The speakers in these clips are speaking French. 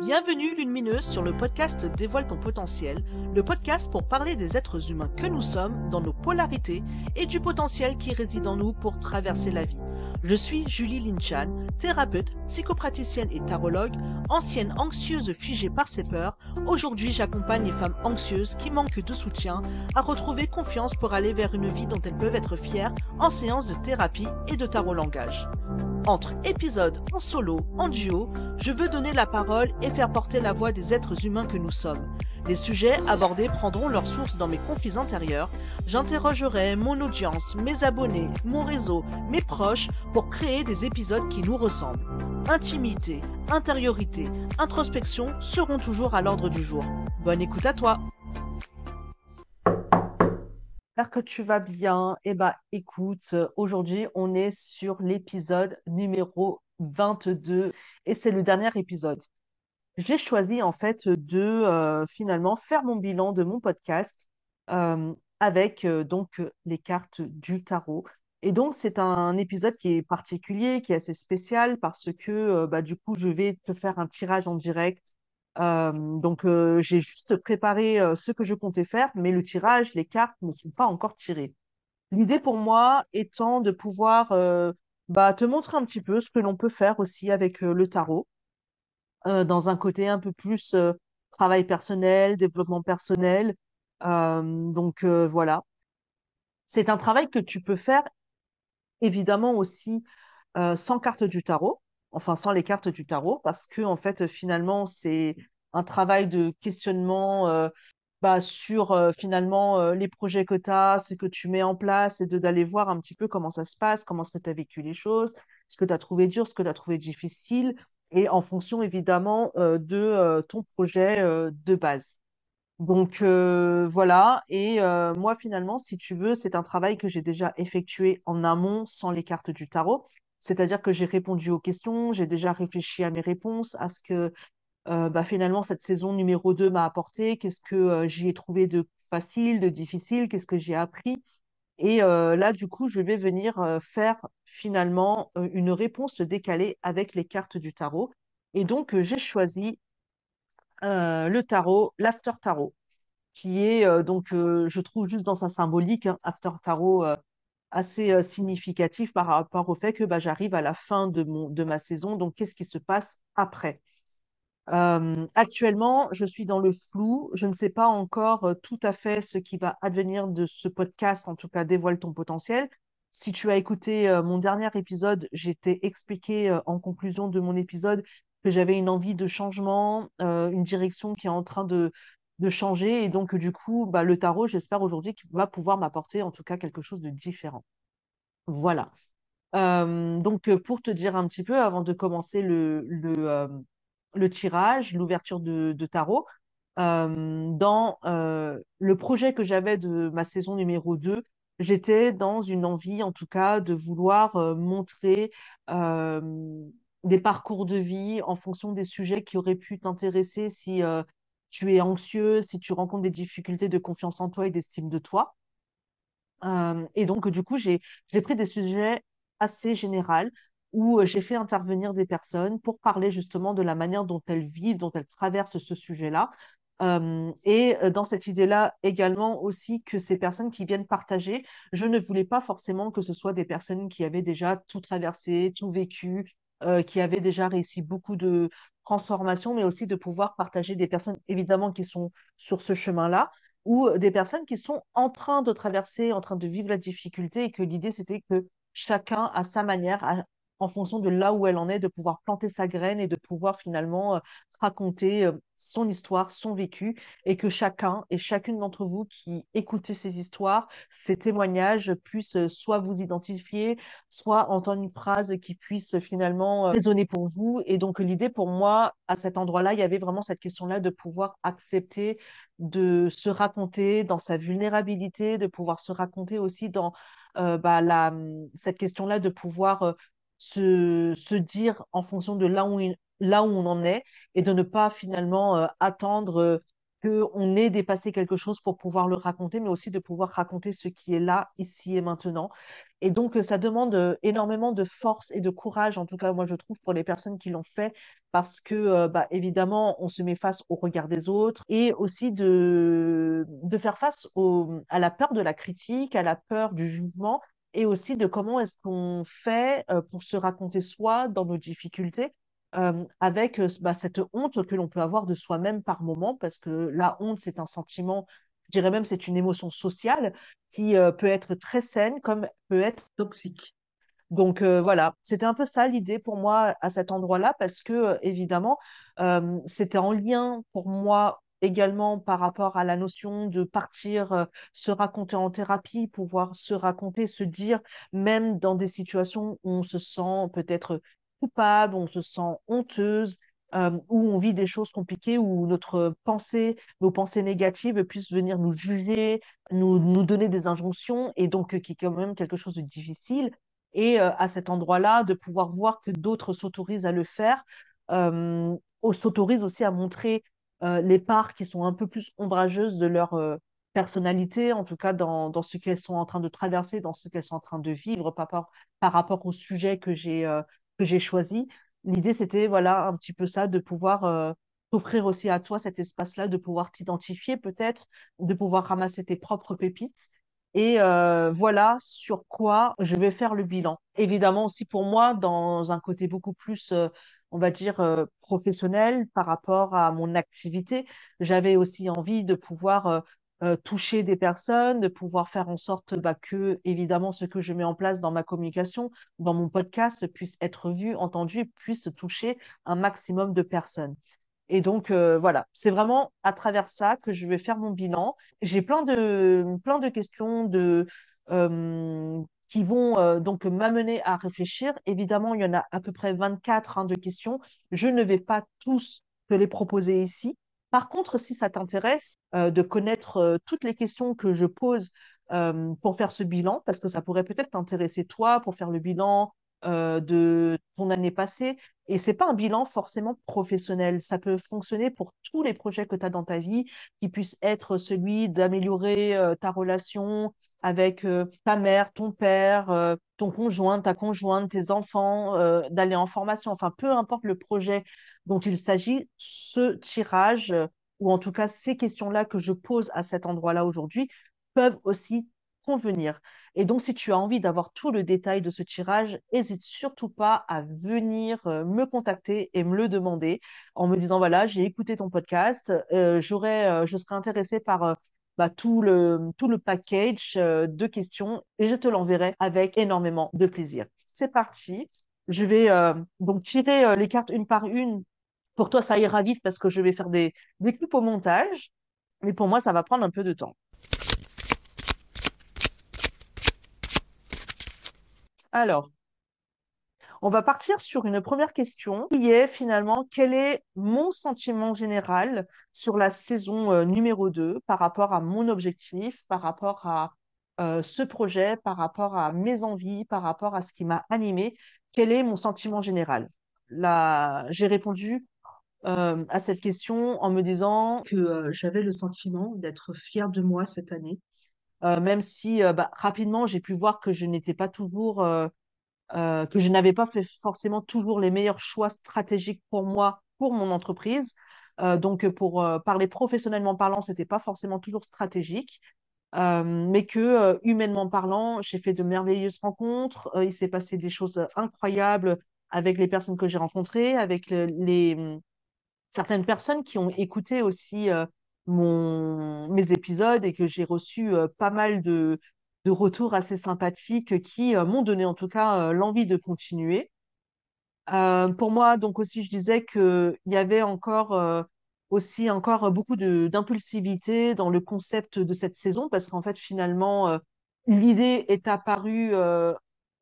Bienvenue Lumineuse sur le podcast Dévoile ton potentiel, le podcast pour parler des êtres humains que nous sommes, dans nos polarités et du potentiel qui réside en nous pour traverser la vie. Je suis Julie Linchan, thérapeute, psychopraticienne et tarologue, ancienne anxieuse figée par ses peurs. Aujourd'hui, j'accompagne les femmes anxieuses qui manquent de soutien à retrouver confiance pour aller vers une vie dont elles peuvent être fières en séance de thérapie et de tarot langage. Entre épisodes en solo, en duo, je veux donner la parole et faire porter la voix des êtres humains que nous sommes. Les sujets abordés prendront leur source dans mes conflits intérieurs. J'interrogerai mon audience, mes abonnés, mon réseau, mes proches pour créer des épisodes qui nous ressemblent. Intimité, intériorité, introspection seront toujours à l'ordre du jour. Bonne écoute à toi J'espère que tu vas bien. Eh bah, écoute, aujourd'hui, on est sur l'épisode numéro 22 et c'est le dernier épisode. J'ai choisi en fait de euh, finalement faire mon bilan de mon podcast euh, avec euh, donc les cartes du tarot. Et donc, c'est un épisode qui est particulier, qui est assez spécial parce que bah, du coup, je vais te faire un tirage en direct donc, j'ai juste préparé ce que je comptais faire, mais le tirage, les cartes ne sont pas encore tirées. L'idée pour moi étant de pouvoir bah, te montrer un petit peu ce que l'on peut faire aussi avec le tarot, dans un côté un peu plus travail personnel, développement personnel. donc voilà. C'est un travail que tu peux faire évidemment aussi sans carte du tarot enfin sans les cartes du tarot, parce que en fait finalement c'est un travail de questionnement euh, bah, sur euh, finalement euh, les projets que tu as, ce que tu mets en place, et d'aller voir un petit peu comment ça se passe, comment tu as vécu les choses, ce que tu as trouvé dur, ce que tu as trouvé difficile, et en fonction évidemment de ton projet de base. Donc voilà, et moi finalement, si tu veux, c'est un travail que j'ai déjà effectué en amont sans les cartes du tarot. C'est-à-dire que j'ai répondu aux questions, j'ai déjà réfléchi à mes réponses, à ce que euh, bah, finalement cette saison numéro 2 m'a apporté, qu'est-ce que euh, j'y ai trouvé de facile, de difficile, qu'est-ce que j'ai appris. Et euh, là, du coup, je vais venir faire finalement une réponse décalée avec les cartes du tarot. Et donc, j'ai choisi le tarot, l'After Tarot, qui est donc, je trouve juste dans sa symbolique, hein, After Tarot assez significatif par rapport au fait que bah, j'arrive à la fin de, mon, de ma saison. Donc, qu'est-ce qui se passe après? Actuellement, je suis dans le flou. Je ne sais pas encore tout à fait ce qui va advenir de ce podcast, en tout cas, dévoile ton potentiel. Si tu as écouté mon dernier épisode, j'étais expliqué en conclusion de mon épisode que j'avais une envie de changement, une direction qui est en train de, de changer. Et donc, du coup, bah, le tarot, j'espère aujourd'hui qu'il va pouvoir m'apporter en tout cas quelque chose de différent. Voilà. Euh, donc, pour te dire un petit peu, avant de commencer le, le, euh, tirage, l'ouverture de, tarot, euh, dans le projet que j'avais de ma saison numéro 2, j'étais dans une envie, en tout cas, de vouloir montrer des parcours de vie en fonction des sujets qui auraient pu t'intéresser si tu es anxieux, si tu rencontres des difficultés de confiance en toi et d'estime de toi. Euh, et donc, du coup, j'ai pris des sujets assez généraux où euh, j'ai fait intervenir des personnes pour parler justement de la manière dont elles vivent, dont elles traversent ce sujet-là. Euh, et dans cette idée-là également aussi que ces personnes qui viennent partager, je ne voulais pas forcément que ce soit des personnes qui avaient déjà tout traversé, tout vécu, qui avaient déjà réussi beaucoup de, transformation, mais aussi de pouvoir partager des personnes évidemment qui sont sur ce chemin-là ou des personnes qui sont en train de traverser, en train de vivre la difficulté et que l'idée c'était que chacun à sa manière, en fonction de là où elle en est, de pouvoir planter sa graine et de pouvoir finalement euh, raconter euh, son histoire, son vécu, et que chacun et chacune d'entre vous qui écoutez ces histoires, ces témoignages, puissent euh, soit vous identifier, soit entendre une phrase qui puisse finalement résonner pour vous. Et donc l'idée pour moi, à cet endroit-là, il y avait vraiment cette question-là de pouvoir accepter de se raconter dans sa vulnérabilité, de pouvoir se raconter aussi dans bah, la, cette question-là de pouvoir se, se, dire en fonction de là où, là où on en est et de ne pas finalement euh, attendre qu'on ait dépassé quelque chose pour pouvoir le raconter, mais aussi de pouvoir raconter ce qui est là, ici et maintenant. Et donc, euh, ça demande euh, énormément de force et de courage, en tout cas, moi, je trouve, pour les personnes qui l'ont fait, parce que, euh, bah, évidemment, on se met face au regard des autres et aussi de, de faire face au, à la peur de la critique, à la peur du jugement et aussi de comment est-ce qu'on fait pour se raconter soi dans nos difficultés euh, avec euh, bah, cette honte que l'on peut avoir de soi-même par moment, parce que la honte, c'est un sentiment, je dirais même, c'est une émotion sociale qui euh, peut être très saine comme peut être toxique. Donc voilà, c'était un peu ça l'idée pour moi à cet endroit-là, parce que évidemment, c'était en lien pour moi également par rapport à la notion de partir se raconter en thérapie, pouvoir se raconter, se dire, même dans des situations où on se sent peut-être coupable, on se sent honteuse, euh, où on vit des choses compliquées, où notre pensée, nos pensées négatives puissent venir nous juger, nous, nous donner des injonctions, et donc euh, qui est quand même quelque chose de difficile. Et euh, à cet endroit-là, de pouvoir voir que d'autres s'autorisent à le faire, s'autorisent aussi à montrer les parts qui sont un peu plus ombrageuses de leur personnalité, en tout cas dans, ce qu'elles sont en train de traverser, dans ce qu'elles sont en train de vivre par, par, par rapport au sujet que j'ai que j'ai choisi. L'idée, c'était, voilà, un petit peu ça, de pouvoir euh, t'offrir aussi à toi cet espace-là, de pouvoir t'identifier peut-être, de pouvoir ramasser tes propres pépites. Et euh, voilà sur quoi je vais faire le bilan. Évidemment aussi pour moi, dans un côté beaucoup plus, euh, on va dire, professionnel par rapport à mon activité, j'avais aussi envie de pouvoir euh, toucher des personnes, de pouvoir faire en sorte bah, que, évidemment, ce que je mets en place dans ma communication, dans mon podcast, puisse être vu, entendu puisse toucher un maximum de personnes. Et donc, euh, voilà, c'est vraiment à travers ça que je vais faire mon bilan. J'ai plein de, plein de questions de, euh, qui vont donc m'amener à réfléchir. Évidemment, il y en a à peu près 24 hein, de questions. Je ne vais pas tous te les proposer ici. Par contre, si ça t'intéresse euh, de connaître euh, toutes les questions que je pose euh, pour faire ce bilan, parce que ça pourrait peut-être t'intéresser toi pour faire le bilan de ton année passée, et c'est pas un bilan forcément professionnel, ça peut fonctionner pour tous les projets que tu as dans ta vie, qui puissent être celui d'améliorer ta relation avec ta mère, ton père, ton conjoint, ta conjointe, tes enfants, d'aller en formation, enfin peu importe le projet dont il s'agit, ce tirage, euh, ou en tout cas ces questions-là que je pose à cet endroit-là aujourd'hui, peuvent aussi convenir. Et donc, si tu as envie d'avoir tout le détail de ce tirage, n'hésite surtout pas à venir euh, me contacter et me le demander en me disant, voilà, j'ai écouté ton podcast, euh, j'aurais, je serais intéressée par bah, tout, le, tout le package de questions et je te l'enverrai avec énormément de plaisir. C'est parti. Je vais donc tirer les cartes une par une pour toi, ça ira vite parce que je vais faire des, des clips au montage. Mais pour moi, ça va prendre un peu de temps. Alors, on va partir sur une première question qui est finalement quel est mon sentiment général sur la saison euh, numéro 2 par rapport à mon objectif, par rapport à euh, ce projet, par rapport à mes envies, par rapport à ce qui m'a animé? Quel est mon sentiment général? Là, j'ai répondu euh, à cette question en me disant que j'avais le sentiment d'être fière de moi cette année, même si bah, rapidement j'ai pu voir que je n'étais pas toujours, que je n'avais pas fait forcément toujours les meilleurs choix stratégiques pour moi, pour mon entreprise. donc pour parler professionnellement parlant, c'était pas forcément toujours stratégique. mais que humainement parlant, j'ai fait de merveilleuses rencontres. il s'est passé des choses incroyables avec les personnes que j'ai rencontrées, avec les, certaines personnes qui ont écouté aussi euh, mes épisodes et que j'ai reçu pas mal de, de retours assez sympathiques qui m'ont donné en tout cas l'envie de continuer. pour moi, donc aussi, je disais qu'il y avait encore aussi encore beaucoup d'impulsivité dans le concept de cette saison parce qu'en fait, finalement, l'idée est apparue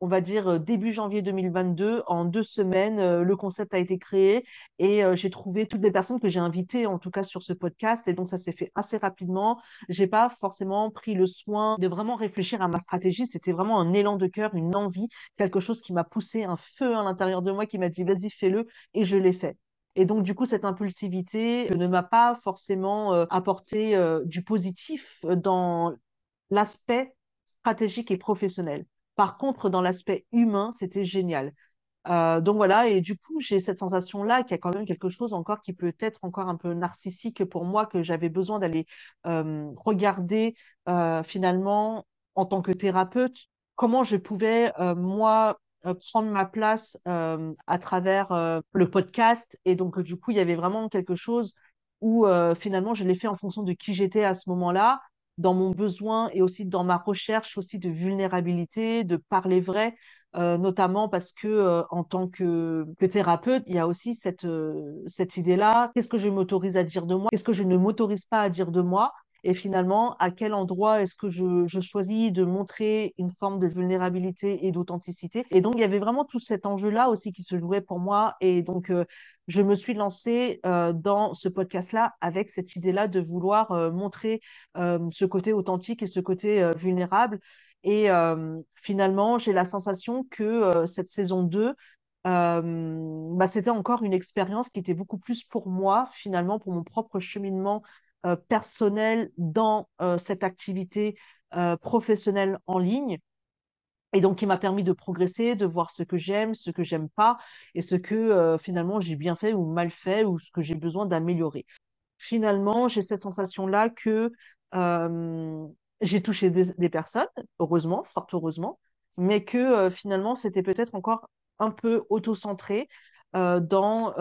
on va dire euh, début janvier 2022. En deux semaines, euh, le concept a été créé et euh, j'ai trouvé toutes les personnes que j'ai invitées, en tout cas sur ce podcast. Et donc, ça s'est fait assez rapidement. J'ai pas forcément pris le soin de vraiment réfléchir à ma stratégie. C'était vraiment un élan de cœur, une envie, quelque chose qui m'a poussé un feu à l'intérieur de moi, qui m'a dit vas-y, fais-le. Et je l'ai fait. Et donc, du coup, cette impulsivité ne m'a pas forcément apporté du positif dans l'aspect stratégique et professionnel. Par contre, dans l'aspect humain, c'était génial. Euh, donc voilà, et du coup, j'ai cette sensation-là qu'il y a quand même quelque chose encore qui peut être encore un peu narcissique pour moi, que j'avais besoin d'aller regarder euh, finalement en tant que thérapeute, comment je pouvais, euh, moi, prendre ma place à travers le podcast. Et donc, du coup, il y avait vraiment quelque chose où finalement, je l'ai fait en fonction de qui j'étais à ce moment-là, dans mon besoin et aussi dans ma recherche aussi de vulnérabilité, de parler vrai. euh, notamment parce que euh, en tant que, que thérapeute, il y a aussi cette, euh, cette idée-là, qu'est-ce que je m'autorise à dire de moi, qu'est-ce que je ne m'autorise pas à dire de moi, et finalement, à quel endroit est-ce que je, choisis de montrer une forme de vulnérabilité et d'authenticité? Et donc, il y avait vraiment tout cet enjeu-là aussi qui se jouait pour moi. Et donc, je me suis lancée euh, dans ce podcast-là avec cette idée-là de vouloir euh, montrer euh, ce côté authentique et ce côté vulnérable. Et finalement, j'ai la sensation que cette saison 2, euh, bah, c'était encore une expérience qui était beaucoup plus pour moi, finalement, pour mon propre cheminement personnel dans cette activité professionnelle en ligne. Et donc, qui m'a permis de progresser, de voir ce que j'aime, ce que j'aime pas, et ce que euh, finalement j'ai bien fait ou mal fait, ou ce que j'ai besoin d'améliorer. Finalement, j'ai cette sensation-là que euh, j'ai touché des, personnes, heureusement, fort heureusement, mais que euh, finalement, c'était peut-être encore un peu auto-centré dans,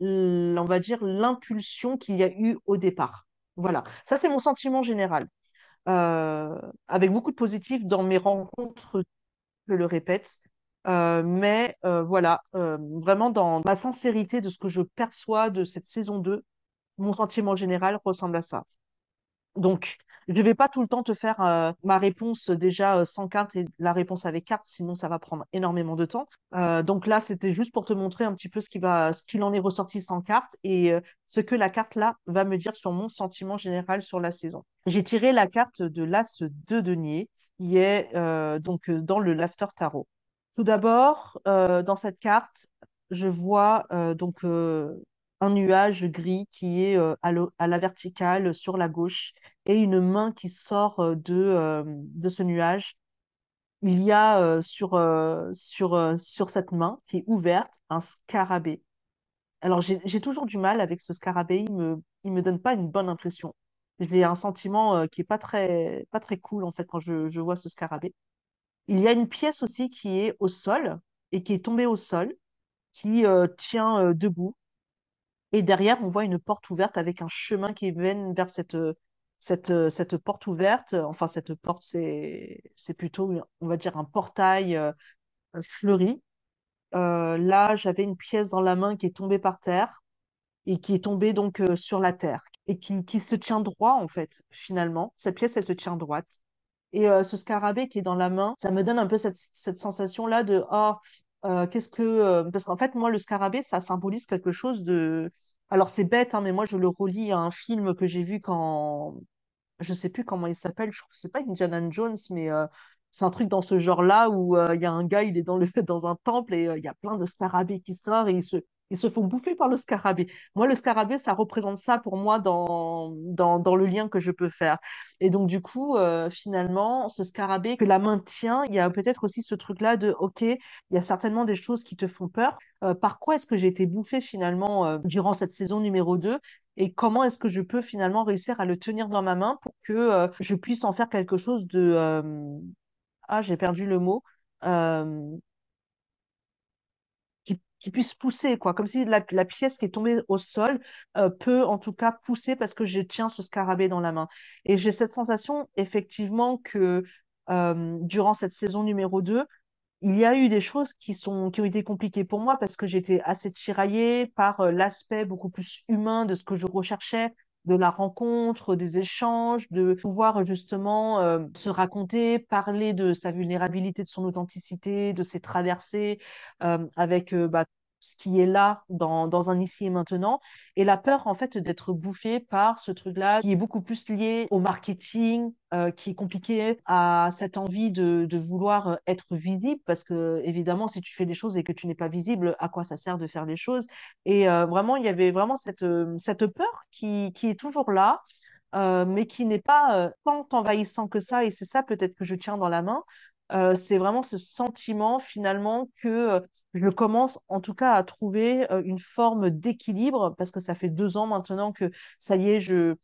on va dire, l'impulsion qu'il y a eu au départ. Voilà, ça c'est mon sentiment général. Euh, avec beaucoup de positifs dans mes rencontres je le répète. Euh, mais euh, voilà, vraiment dans ma sincérité de ce que je perçois de cette saison 2, mon sentiment général ressemble à ça. Donc, je ne vais pas tout le temps te faire euh, ma réponse déjà euh, sans carte et la réponse avec carte, sinon ça va prendre énormément de temps. Euh, donc là, c'était juste pour te montrer un petit peu ce qu'il en est ressorti sans carte et ce que la carte là va me dire sur mon sentiment général sur la saison. J'ai tiré la carte de l'As de denier, qui est donc dans le l'After Tarot. Tout d'abord, dans cette carte, je vois donc un nuage gris qui est à la verticale sur la gauche et une main qui sort euh, de, euh, de ce nuage. Il y a euh, sur, sur, sur cette main qui est ouverte un scarabée. Alors j'ai toujours du mal avec ce scarabée, il me, il me donne pas une bonne impression. J'ai un sentiment qui est pas très, pas très cool en fait quand je, je vois ce scarabée. Il y a une pièce aussi qui est au sol et qui est tombée au sol, qui tient debout. Et derrière, on voit une porte ouverte avec un chemin qui mène vers cette, cette, euh, cette porte ouverte. Enfin, cette porte, c'est, plutôt, on va dire, un portail euh, fleuri. Euh, là, j'avais une pièce dans la main qui est tombée par terre et qui est tombée donc euh, sur la terre et qui, qui se tient droit, en fait, finalement. Cette pièce, elle se tient droite. Et euh, ce scarabée qui est dans la main, ça me donne un peu cette, cette sensation-là de oh, euh, qu'est-ce que euh, parce qu'en fait moi le scarabée ça symbolise quelque chose de alors c'est bête hein, mais moi je le relie à un film que j'ai vu quand je sais plus comment il s'appelle je c'est pas Indiana Jones mais euh, c'est un truc dans ce genre-là où euh, il y a un gars il est dans dans un temple et il y a plein de scarabées qui sortent et ils se ils se font bouffer par le scarabée. Moi, le scarabée, ça représente ça pour moi dans, dans, dans le lien que je peux faire. Et donc, du coup, euh, finalement, ce scarabée que la main tient, il y a peut-être aussi ce truc-là de, OK, il y a certainement des choses qui te font peur. Euh, par quoi est-ce que j'ai été bouffée finalement euh, durant cette saison numéro 2 et comment est-ce que je peux finalement réussir à le tenir dans ma main pour que je puisse en faire quelque chose de... Ah, j'ai perdu le mot. Qui, puisse pousser, quoi. Comme si la, la pièce qui est tombée au sol euh, peut en tout cas pousser parce que je tiens ce scarabée dans la main. Et j'ai cette sensation, effectivement, que euh, durant cette saison numéro 2 il y a eu des choses qui sont, qui ont été compliquées pour moi parce que j'étais assez tiraillée par euh, l'aspect beaucoup plus humain de ce que je recherchais, de la rencontre, des échanges, de pouvoir justement euh, se raconter, parler de sa vulnérabilité, de son authenticité, de ses traversées, euh, avec euh, bah, ce qui est là dans, dans un ici et maintenant, et la peur en fait d'être bouffé par ce truc-là qui est beaucoup plus lié au marketing, euh, qui est compliqué à cette envie de, de vouloir euh, être visible, parce que évidemment, si tu fais des choses et que tu n'es pas visible, à quoi ça sert de faire les choses? Et euh, vraiment, il y avait vraiment cette, cette peur qui, qui est toujours là. mais qui n'est pas tant envahissant que ça, et c'est ça peut-être que je tiens dans la main, euh, c'est vraiment ce sentiment finalement que euh, je commence en tout cas à trouver euh, une forme d'équilibre parce que ça fait deux ans maintenant que ça y est, je,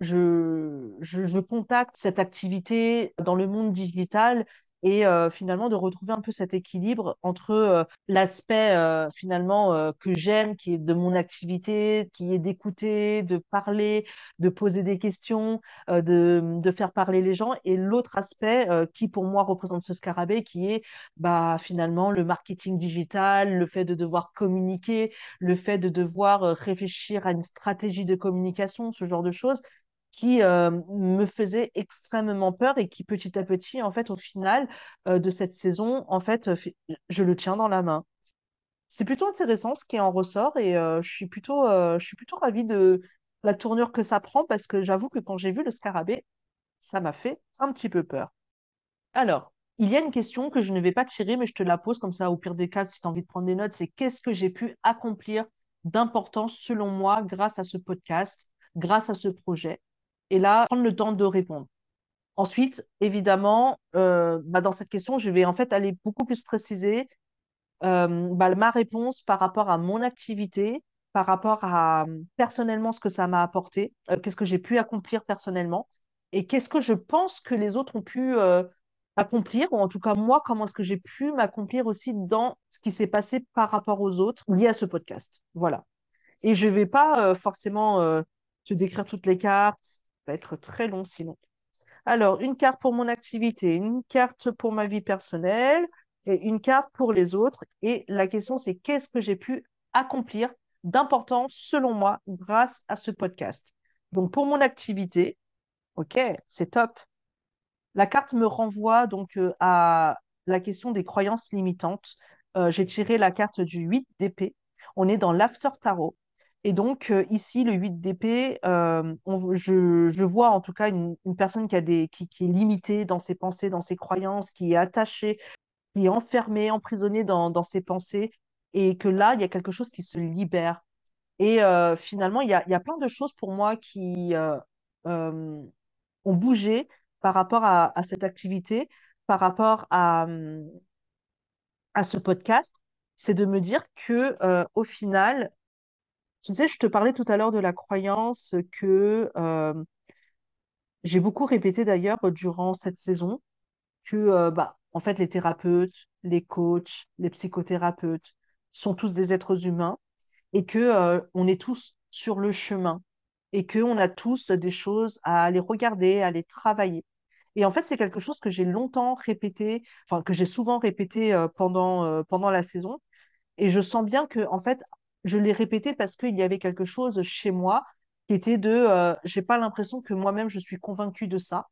je, je, je contacte cette activité dans le monde digital et euh, finalement de retrouver un peu cet équilibre entre euh, l'aspect euh, finalement que j'aime, qui est de mon activité, qui est d'écouter, de parler, de poser des questions, de, de faire parler les gens, et l'autre aspect qui pour moi représente ce scarabée, qui est bah, finalement le marketing digital, le fait de devoir communiquer, le fait de devoir réfléchir à une stratégie de communication, ce genre de choses qui euh, me faisait extrêmement peur et qui petit à petit, en fait, au final euh, de cette saison, en fait, euh, fait- je le tiens dans la main. C'est plutôt intéressant ce qui en ressort et je suis plutôt, je suis plutôt ravie de la tournure que ça prend parce que j'avoue que quand j'ai vu le scarabée, ça m'a fait un petit peu peur. Alors, il y a une question que je ne vais pas tirer, mais je te la pose comme ça, au pire des cas, si tu as envie de prendre des notes, c'est qu'est-ce que j'ai pu accomplir d'important selon moi grâce à ce podcast, grâce à ce projet? Et là, prendre le temps de répondre. Ensuite, évidemment, euh, bah, dans cette question, je vais en fait aller beaucoup plus préciser euh, bah, ma réponse par rapport à mon activité, par rapport à personnellement ce que ça m'a apporté, euh, qu'est-ce que j'ai pu accomplir personnellement et qu'est-ce que je pense que les autres ont pu accomplir, ou en tout cas moi, comment est-ce que j'ai pu m'accomplir aussi dans ce qui s'est passé par rapport aux autres lié à ce podcast. Voilà. Et je vais pas forcément te décrire toutes les cartes, va être très long sinon. Alors, une carte pour mon activité, une carte pour ma vie personnelle et une carte pour les autres. Et la question, c'est qu'est-ce que j'ai pu accomplir d'important selon moi grâce à ce podcast? Donc, pour mon activité, ok, c'est top. La carte me renvoie donc euh, à la question des croyances limitantes. Euh, j'ai tiré la carte du 8 d'épée. On est dans l'after tarot. Et donc, euh, ici, le 8 d'épée, euh, on- je, vois en tout cas une, personne qui, a des, qui, est limitée dans ses pensées, dans ses croyances, qui est attachée, qui est enfermée, emprisonnée dans, ses pensées, et que là, il y a quelque chose qui se libère. Et euh, finalement, il y a, il y a plein de choses pour moi qui euh, ont bougé par rapport à, à cette activité, par rapport à, à ce podcast. C'est de me dire que au final, tu sais, je te parlais tout à l'heure de la croyance que euh, j'ai beaucoup répété d'ailleurs durant cette saison, que euh, bah, en fait, les thérapeutes, les coachs, les psychothérapeutes sont tous des êtres humains et que euh, on est tous sur le chemin et que on a tous des choses à aller regarder, à aller travailler. Et en fait, c'est quelque chose que j'ai longtemps répété, enfin que j'ai souvent répété pendant pendant la saison. Et je sens bien que en fait, je l'ai répété parce qu'il y avait quelque chose chez moi qui était de, euh, j'ai pas l'impression que moi-même je suis convaincue de ça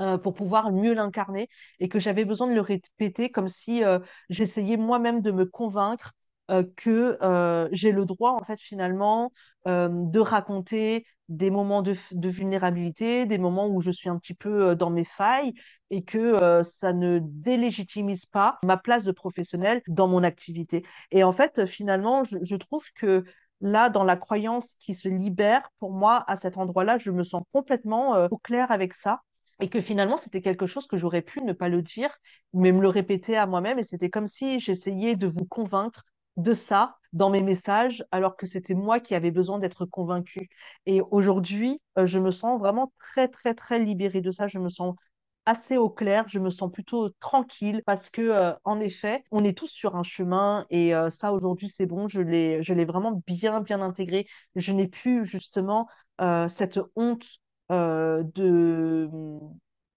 euh, pour pouvoir mieux l'incarner et que j'avais besoin de le répéter comme si euh, j'essayais moi-même de me convaincre euh, que euh, j'ai le droit en fait finalement euh, de raconter des moments de, vulnérabilité, des moments où je suis un petit peu dans mes failles et que ça ne délégitimise pas ma place de professionnel dans mon activité. Et en fait, finalement, je, trouve que là, dans la croyance qui se libère, pour moi, à cet endroit-là, je me sens complètement au clair avec ça et que finalement, c'était quelque chose que j'aurais pu ne pas le dire, mais me le répéter à moi-même. Et c'était comme si j'essayais de vous convaincre de ça dans mes messages, alors que c'était moi qui avais besoin d'être convaincue. Et aujourd'hui, euh, je me sens vraiment très, très, très libérée de ça. Je me sens assez au clair, je me sens plutôt tranquille parce que, euh, en effet, on est tous sur un chemin et euh, ça, aujourd'hui, c'est bon, je l'ai, je l'ai vraiment bien, bien intégré. Je n'ai plus justement cette honte de,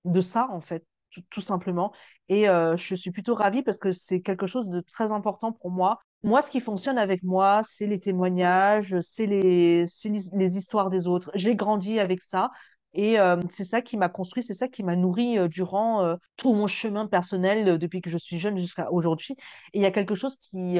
de ça, en fait, tout, tout simplement. Et je suis plutôt ravie parce que c'est quelque chose de très important pour moi. Moi, ce qui fonctionne avec moi, c'est les témoignages, c'est les, les, les histoires des autres. J'ai grandi avec ça. Et euh, c'est ça qui m'a construit, c'est ça qui m'a nourri euh, durant euh, tout mon chemin personnel depuis que je suis jeune jusqu'à aujourd'hui. Et il y a quelque chose qui,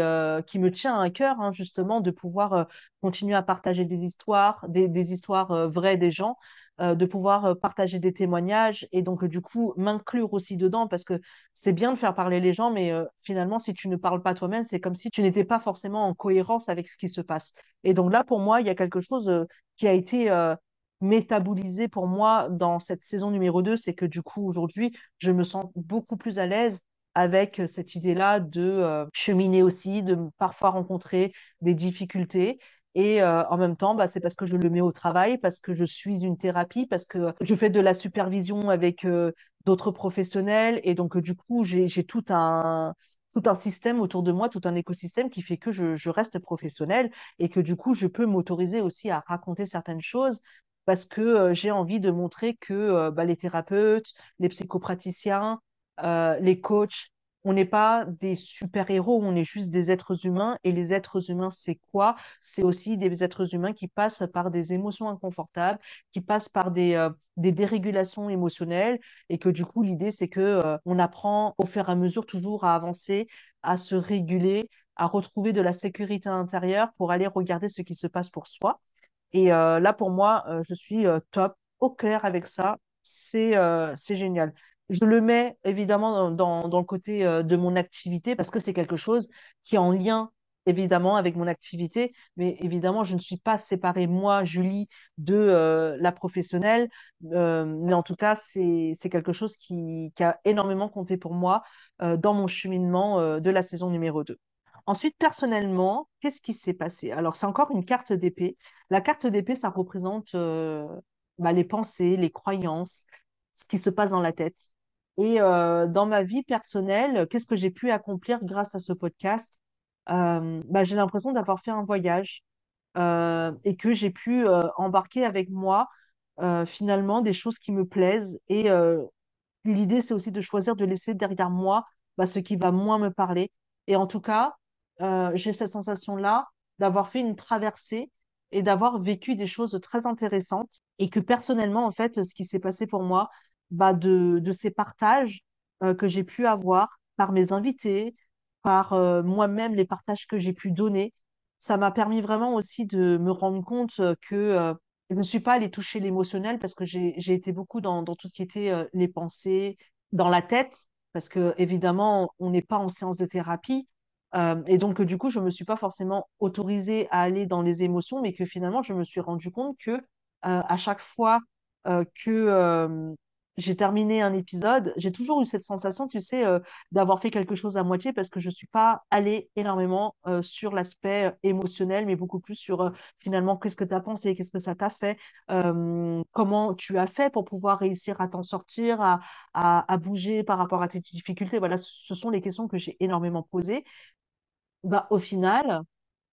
qui me tient à cœur, hein, justement, de pouvoir continuer à partager des histoires, des, des histoires vraies des gens, de pouvoir partager des témoignages et donc, du coup, m'inclure aussi dedans parce que c'est bien de faire parler les gens, mais finalement, si tu ne parles pas toi-même, c'est comme si tu n'étais pas forcément en cohérence avec ce qui se passe. Et donc là, pour moi, il y a quelque chose qui a été métabolisé pour moi dans cette saison numéro 2, c'est que du coup, aujourd'hui, je me sens beaucoup plus à l'aise avec euh, cette idée-là de euh, cheminer aussi, de parfois rencontrer des difficultés. Et euh, en même temps, bah, c'est parce que je le mets au travail, parce que je suis une thérapie, parce que je fais de la supervision avec d'autres professionnels. Et donc, du coup, j'ai tout un, tout un système autour de moi, tout un écosystème qui fait que je, je reste professionnelle et que du coup, je peux m'autoriser aussi à raconter certaines choses parce que j'ai envie de montrer que bah, les thérapeutes, les psychopraticiens, les coachs, on n'est pas des super-héros, on est juste des êtres humains. Et les êtres humains, c'est quoi? C'est aussi des êtres humains qui passent par des émotions inconfortables, qui passent par des, des dérégulations émotionnelles. Et que du coup, l'idée, c'est que, on apprend au fur et à mesure toujours à avancer, à se réguler, à retrouver de la sécurité intérieure pour aller regarder ce qui se passe pour soi. Et euh, là, pour moi, euh, je suis euh, top, au clair avec ça. C'est génial. Je le mets évidemment dans, le côté de mon activité parce que c'est quelque chose qui est en lien évidemment avec mon activité. Mais évidemment, je ne suis pas séparée, moi, Julie, de la professionnelle. Mais en tout cas, c'est quelque chose qui, a énormément compté pour moi dans mon cheminement de la saison numéro 2. Ensuite, personnellement, qu'est-ce qui s'est passé? Alors, c'est encore une carte d'épée. La carte d'épée, ça représente euh, bah, les pensées, les croyances, ce qui se passe dans la tête. Et euh, dans ma vie personnelle, qu'est-ce que j'ai pu accomplir grâce à ce podcast? Euh, bah, j'ai l'impression d'avoir fait un voyage et que j'ai pu embarquer avec moi finalement des choses qui me plaisent. Et l'idée, c'est aussi de choisir de laisser derrière moi bah, ce qui va moins me parler. Et en tout cas, euh, j'ai cette sensation-là d'avoir fait une traversée et d'avoir vécu des choses très intéressantes. Et que personnellement, en fait, ce qui s'est passé pour moi, bah, de, de ces partages euh, que j'ai pu avoir par mes invités, par euh, moi-même, les partages que j'ai pu donner, ça m'a permis vraiment aussi de me rendre compte que je ne suis pas allée toucher l'émotionnel parce que j'ai, été beaucoup dans, dans tout ce qui était les pensées, dans la tête, parce que évidemment, on n'est pas en séance de thérapie. Et donc, du coup, je me suis pas forcément autorisée à aller dans les émotions, mais que finalement, je me suis rendu compte que à chaque fois que j'ai terminé un épisode, j'ai toujours eu cette sensation, tu sais, d'avoir fait quelque chose à moitié parce que je suis pas allée énormément sur l'aspect émotionnel, mais beaucoup plus sur finalement qu'est-ce que tu as pensé, qu'est-ce que ça t'a fait, comment tu as fait pour pouvoir réussir à t'en sortir, à, à bouger par rapport à tes difficultés. Voilà, ce sont les questions que j'ai énormément posées. Bah, au final,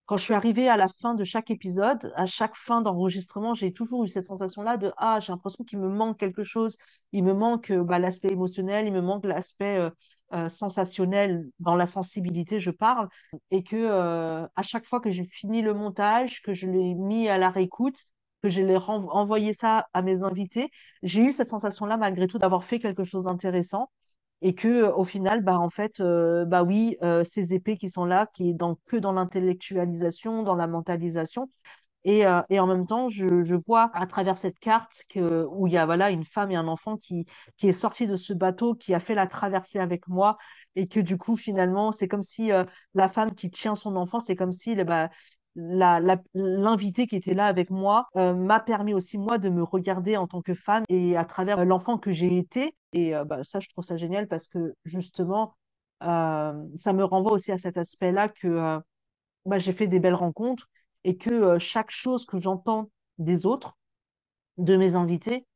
quand je suis arrivée à la fin de chaque épisode, à chaque fin d'enregistrement, j'ai toujours eu cette sensation-là de ah, j'ai l'impression qu'il me manque quelque chose. Il me manque euh, bah, l'aspect émotionnel, il me manque l'aspect euh, euh, sensationnel dans la sensibilité, je parle, et que à chaque fois que j'ai fini le montage, que je l'ai mis à la réécoute, que je l'ai renv- envoyé ça à mes invités, j'ai eu cette sensation-là malgré tout d'avoir fait quelque chose d'intéressant et que au final bah en fait euh, bah oui euh, ces épées qui sont là qui est dans que dans l'intellectualisation dans la mentalisation. Et, euh, et en même temps je, je vois à travers cette carte que où il y a voilà une femme et un enfant qui qui est sorti de ce bateau qui a fait la traversée avec moi et que du coup finalement c'est comme si euh, la femme qui tient son enfant c'est comme si bah, la, la- l'invité qui était là avec moi euh, m'a permis aussi moi de me regarder en tant que femme et à travers euh, l'enfant que j'ai été et euh, bah, ça je trouve ça génial parce que justement ça me renvoie aussi à cet aspect-là que euh, bah, j'ai fait des belles rencontres et que chaque chose que j'entends des autres, de mes invités,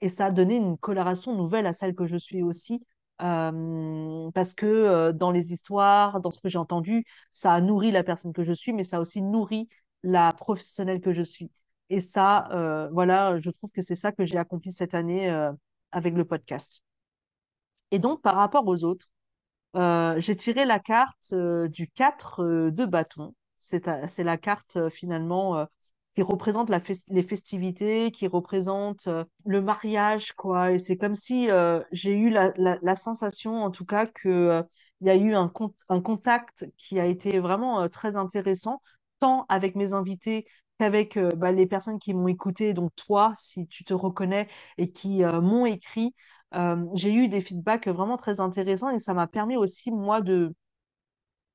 et ça a donné une coloration nouvelle à celle que je suis aussi. Parce que dans les histoires, dans ce que j'ai entendu, ça a nourri la personne que je suis, mais ça aussi nourri la professionnelle que je suis. Et ça, voilà, je trouve que c'est ça que j'ai accompli cette année avec le podcast. Et donc, par rapport aux autres, j'ai tiré la carte du 4 euh, de bâton. C'est la carte finalement. Qui représente la les festivités, qui représente euh, le mariage, quoi. Et c'est comme si euh, j'ai eu la, la, la sensation, en tout cas, que euh, il y a eu un, un contact qui a été vraiment euh, très intéressant, tant avec mes invités qu'avec euh, bah, les personnes qui m'ont écouté, donc toi, si tu te reconnais, et qui m'ont écrit. J'ai eu des feedbacks vraiment très intéressants et ça m'a permis aussi, moi, de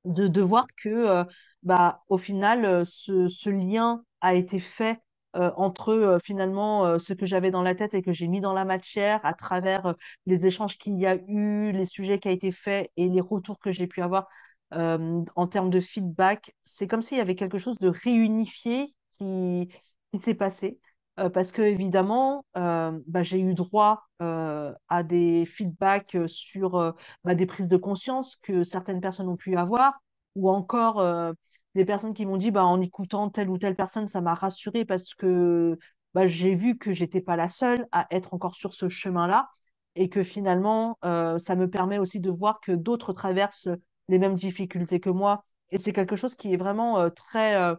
de, de voir que bah, au final, ce, ce lien a été fait euh, entre euh, finalement euh, ce que j'avais dans la tête et que j'ai mis dans la matière à travers les échanges qu'il y a eu, les sujets qui a été faits et les retours que j'ai pu avoir en termes de feedback. C'est comme s'il y avait quelque chose de réunifié qui, s'est passé. Parce que évidemment, bah, j'ai eu droit à des feedbacks sur bah, des prises de conscience que certaines personnes ont pu avoir, ou encore des personnes qui m'ont dit bah, en écoutant telle ou telle personne, ça m'a rassurée parce que bah, j'ai vu que j'étais pas la seule à être encore sur ce chemin-là et que finalement, euh, ça me permet aussi de voir que d'autres traversent les mêmes difficultés que moi. Et c'est quelque chose qui est vraiment euh, très, euh,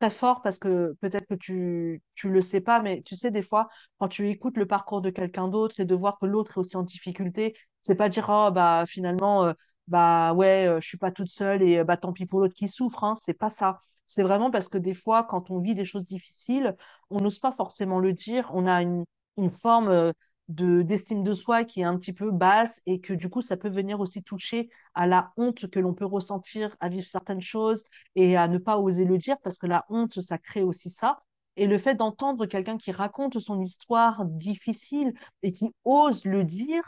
très fort parce que peut-être que tu tu le sais pas, mais tu sais, des fois, quand tu écoutes le parcours de quelqu'un d'autre et de voir que l'autre est aussi en difficulté, c'est pas dire, oh, bah, finalement, bah, ouais, je suis pas toute seule et bah, tant pis pour l'autre qui souffre, hein, c'est pas ça. C'est vraiment parce que des fois, quand on vit des choses difficiles, on n'ose pas forcément le dire, on a une, une forme de, d'estime de soi qui est un petit peu basse et que du coup, ça peut venir aussi toucher à la honte que l'on peut ressentir à vivre certaines choses et à ne pas oser le dire parce que la honte, ça crée aussi ça. Et le fait d'entendre quelqu'un qui raconte son histoire difficile et qui ose le dire,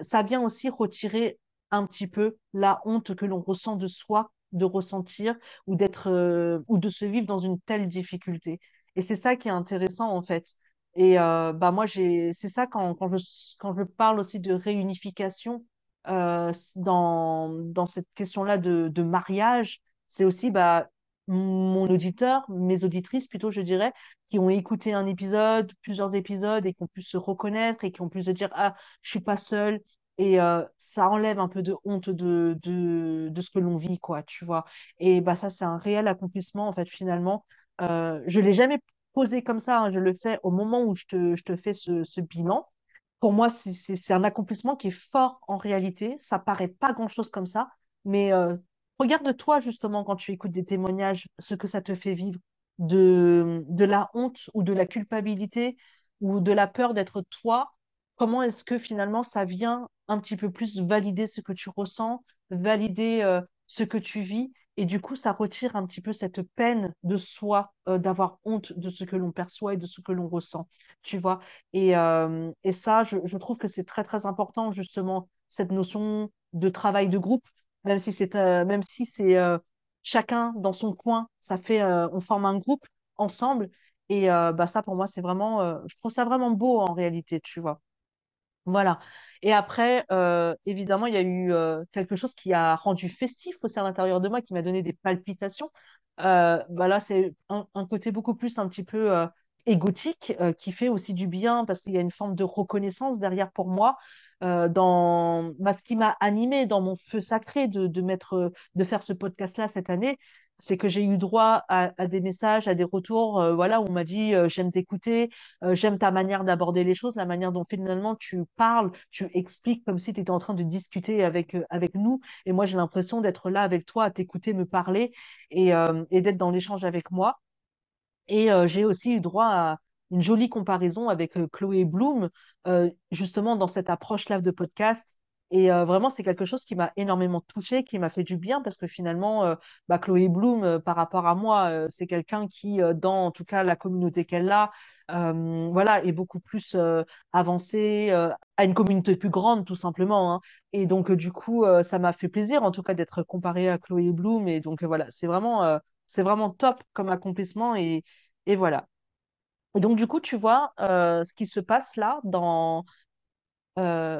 ça vient aussi retirer un petit peu la honte que l'on ressent de soi, de ressentir ou d'être euh, ou de se vivre dans une telle difficulté. Et c'est ça qui est intéressant en fait. Et euh, bah moi j'ai c'est ça quand, quand je quand je parle aussi de réunification euh, dans dans cette question-là de, de mariage c'est aussi bah, mon auditeur, mes auditrices plutôt, je dirais, qui ont écouté un épisode, plusieurs épisodes et qui ont pu se reconnaître et qui ont pu se dire, ah, je suis pas seule. Et ça enlève un peu de honte de, de, de ce que l'on vit, quoi, tu vois. Et bah, ça, c'est un réel accomplissement, en fait, finalement. Je l'ai jamais posé comme ça, hein, je le fais au moment où je te, je te fais ce, bilan. Pour moi, c'est un accomplissement qui est fort en réalité. Ça paraît pas grand-chose comme ça, mais regarde-toi justement quand tu écoutes des témoignages, ce que ça te fait vivre de, de la honte ou de la culpabilité ou de la peur d'être toi. Comment est-ce que finalement ça vient un petit peu plus valider ce que tu ressens, valider euh, ce que tu vis, et du coup ça retire un petit peu cette peine de soi, euh, d'avoir honte de ce que l'on perçoit et de ce que l'on ressent, tu vois? Et, euh, et ça, je, je trouve que c'est très, très important, justement, cette notion de travail de groupe, même si c'est même si chacun dans son coin, ça fait, on forme un groupe ensemble. Et bah, ça, pour moi, c'est vraiment, je trouve ça vraiment beau en réalité, tu vois? Voilà. Et après, euh, évidemment, il y a eu euh, quelque chose qui a rendu festif aussi à l'intérieur de moi, qui m'a donné des palpitations. Euh, bah là, c'est un, côté beaucoup plus un petit peu euh, égotique, qui fait aussi du bien parce qu'il y a une forme de reconnaissance derrière pour moi. dans bah, ce qui m'a animé dans mon feu sacré de, mettre, de faire ce podcast-là cette année, c'est que j'ai eu droit à, des messages, à des retours, euh, voilà, où on m'a dit j'aime t'écouter, j'aime ta manière d'aborder les choses, la manière dont finalement tu parles, tu expliques comme si tu étais en train de discuter avec, avec nous. Et moi, j'ai l'impression d'être là avec toi, à t'écouter, me parler et, et d'être dans l'échange avec moi. Et j'ai aussi eu droit à une jolie comparaison avec Chloé Bloom, justement dans cette approche-là de podcast. Et vraiment, c'est quelque chose qui m'a énormément touchée, qui m'a fait du bien, parce que finalement, bah, Chloé Bloom, par rapport à moi, c'est quelqu'un qui, dans en tout cas la communauté qu'elle a, voilà, est beaucoup plus avancée, a une communauté plus grande, tout simplement. hein. Et donc, du coup, ça m'a fait plaisir, en tout cas, d'être comparée à Chloé Bloom. Et donc, voilà, c'est vraiment, c'est vraiment top comme accomplissement. Et, et voilà. Et donc, du coup, tu vois, ce qui se passe là dans,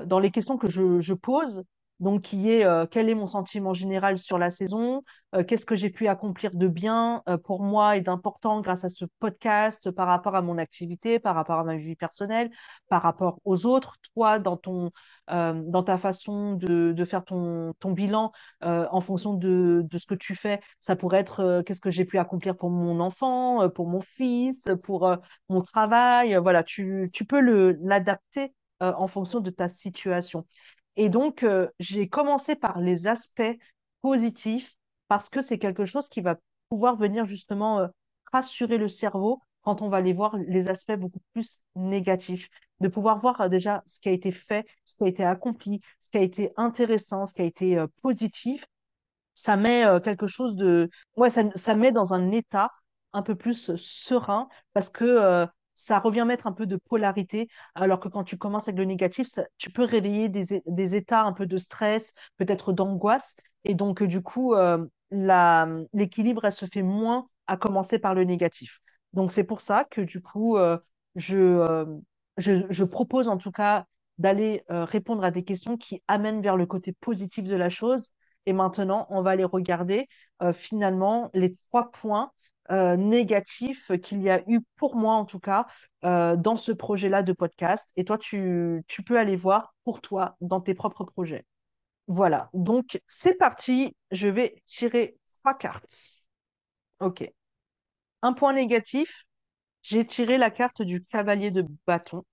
dans les questions que je, je pose, donc qui est euh, quel est mon sentiment général sur la saison, euh, qu'est-ce que j'ai pu accomplir de bien euh, pour moi et d'important grâce à ce podcast par rapport à mon activité, par rapport à ma vie personnelle, par rapport aux autres, toi dans ton dans ta façon de, de faire ton, ton bilan en fonction de, de ce que tu fais, ça pourrait être qu'est-ce que j'ai pu accomplir pour mon enfant, pour mon fils, pour mon travail, voilà, tu, tu peux le l'adapter en fonction de ta situation. Et donc, euh, j'ai commencé par les aspects positifs parce que c'est quelque chose qui va pouvoir venir justement euh, rassurer le cerveau quand on va aller voir les aspects beaucoup plus négatifs. De pouvoir voir euh, déjà ce qui a été fait, ce qui a été accompli, ce qui a été intéressant, ce qui a été positif. Ça met quelque chose de... Ouais, ça, ça met dans un état un peu plus serein parce que ça revient mettre un peu de polarité, alors que quand tu commences avec le négatif, tu peux réveiller des, états un peu de stress, peut-être d'angoisse, et donc du coup, euh, l'équilibre, elle se fait moins à commencer par le négatif. Donc c'est pour ça que du coup, euh, je, euh, je, propose en tout cas d'aller répondre à des questions qui amènent vers le côté positif de la chose. Et maintenant, on va aller regarder finalement les trois points euh, négatif qu'il y a eu pour moi en tout cas euh, dans ce projet-là de podcast. Et toi, tu, tu peux aller voir pour toi dans tes propres projets. Voilà, donc c'est parti. Je vais tirer trois cartes. Ok. Un point négatif, j'ai tiré la carte du cavalier de bâton.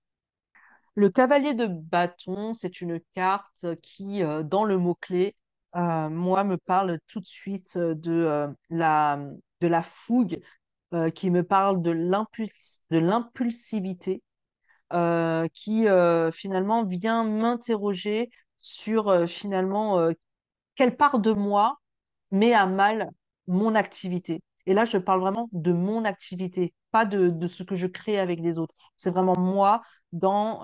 Le cavalier de bâton, c'est une carte qui, euh, dans le mot-clé, moi, me parle tout de suite de la de la fougue, euh, qui me parle de l'impulsivité, euh, qui euh, finalement vient m'interroger sur finalement quelle part de moi met à mal mon activité. Et là, je parle vraiment de mon activité, pas de, ce que je crée avec les autres. C'est vraiment moi dans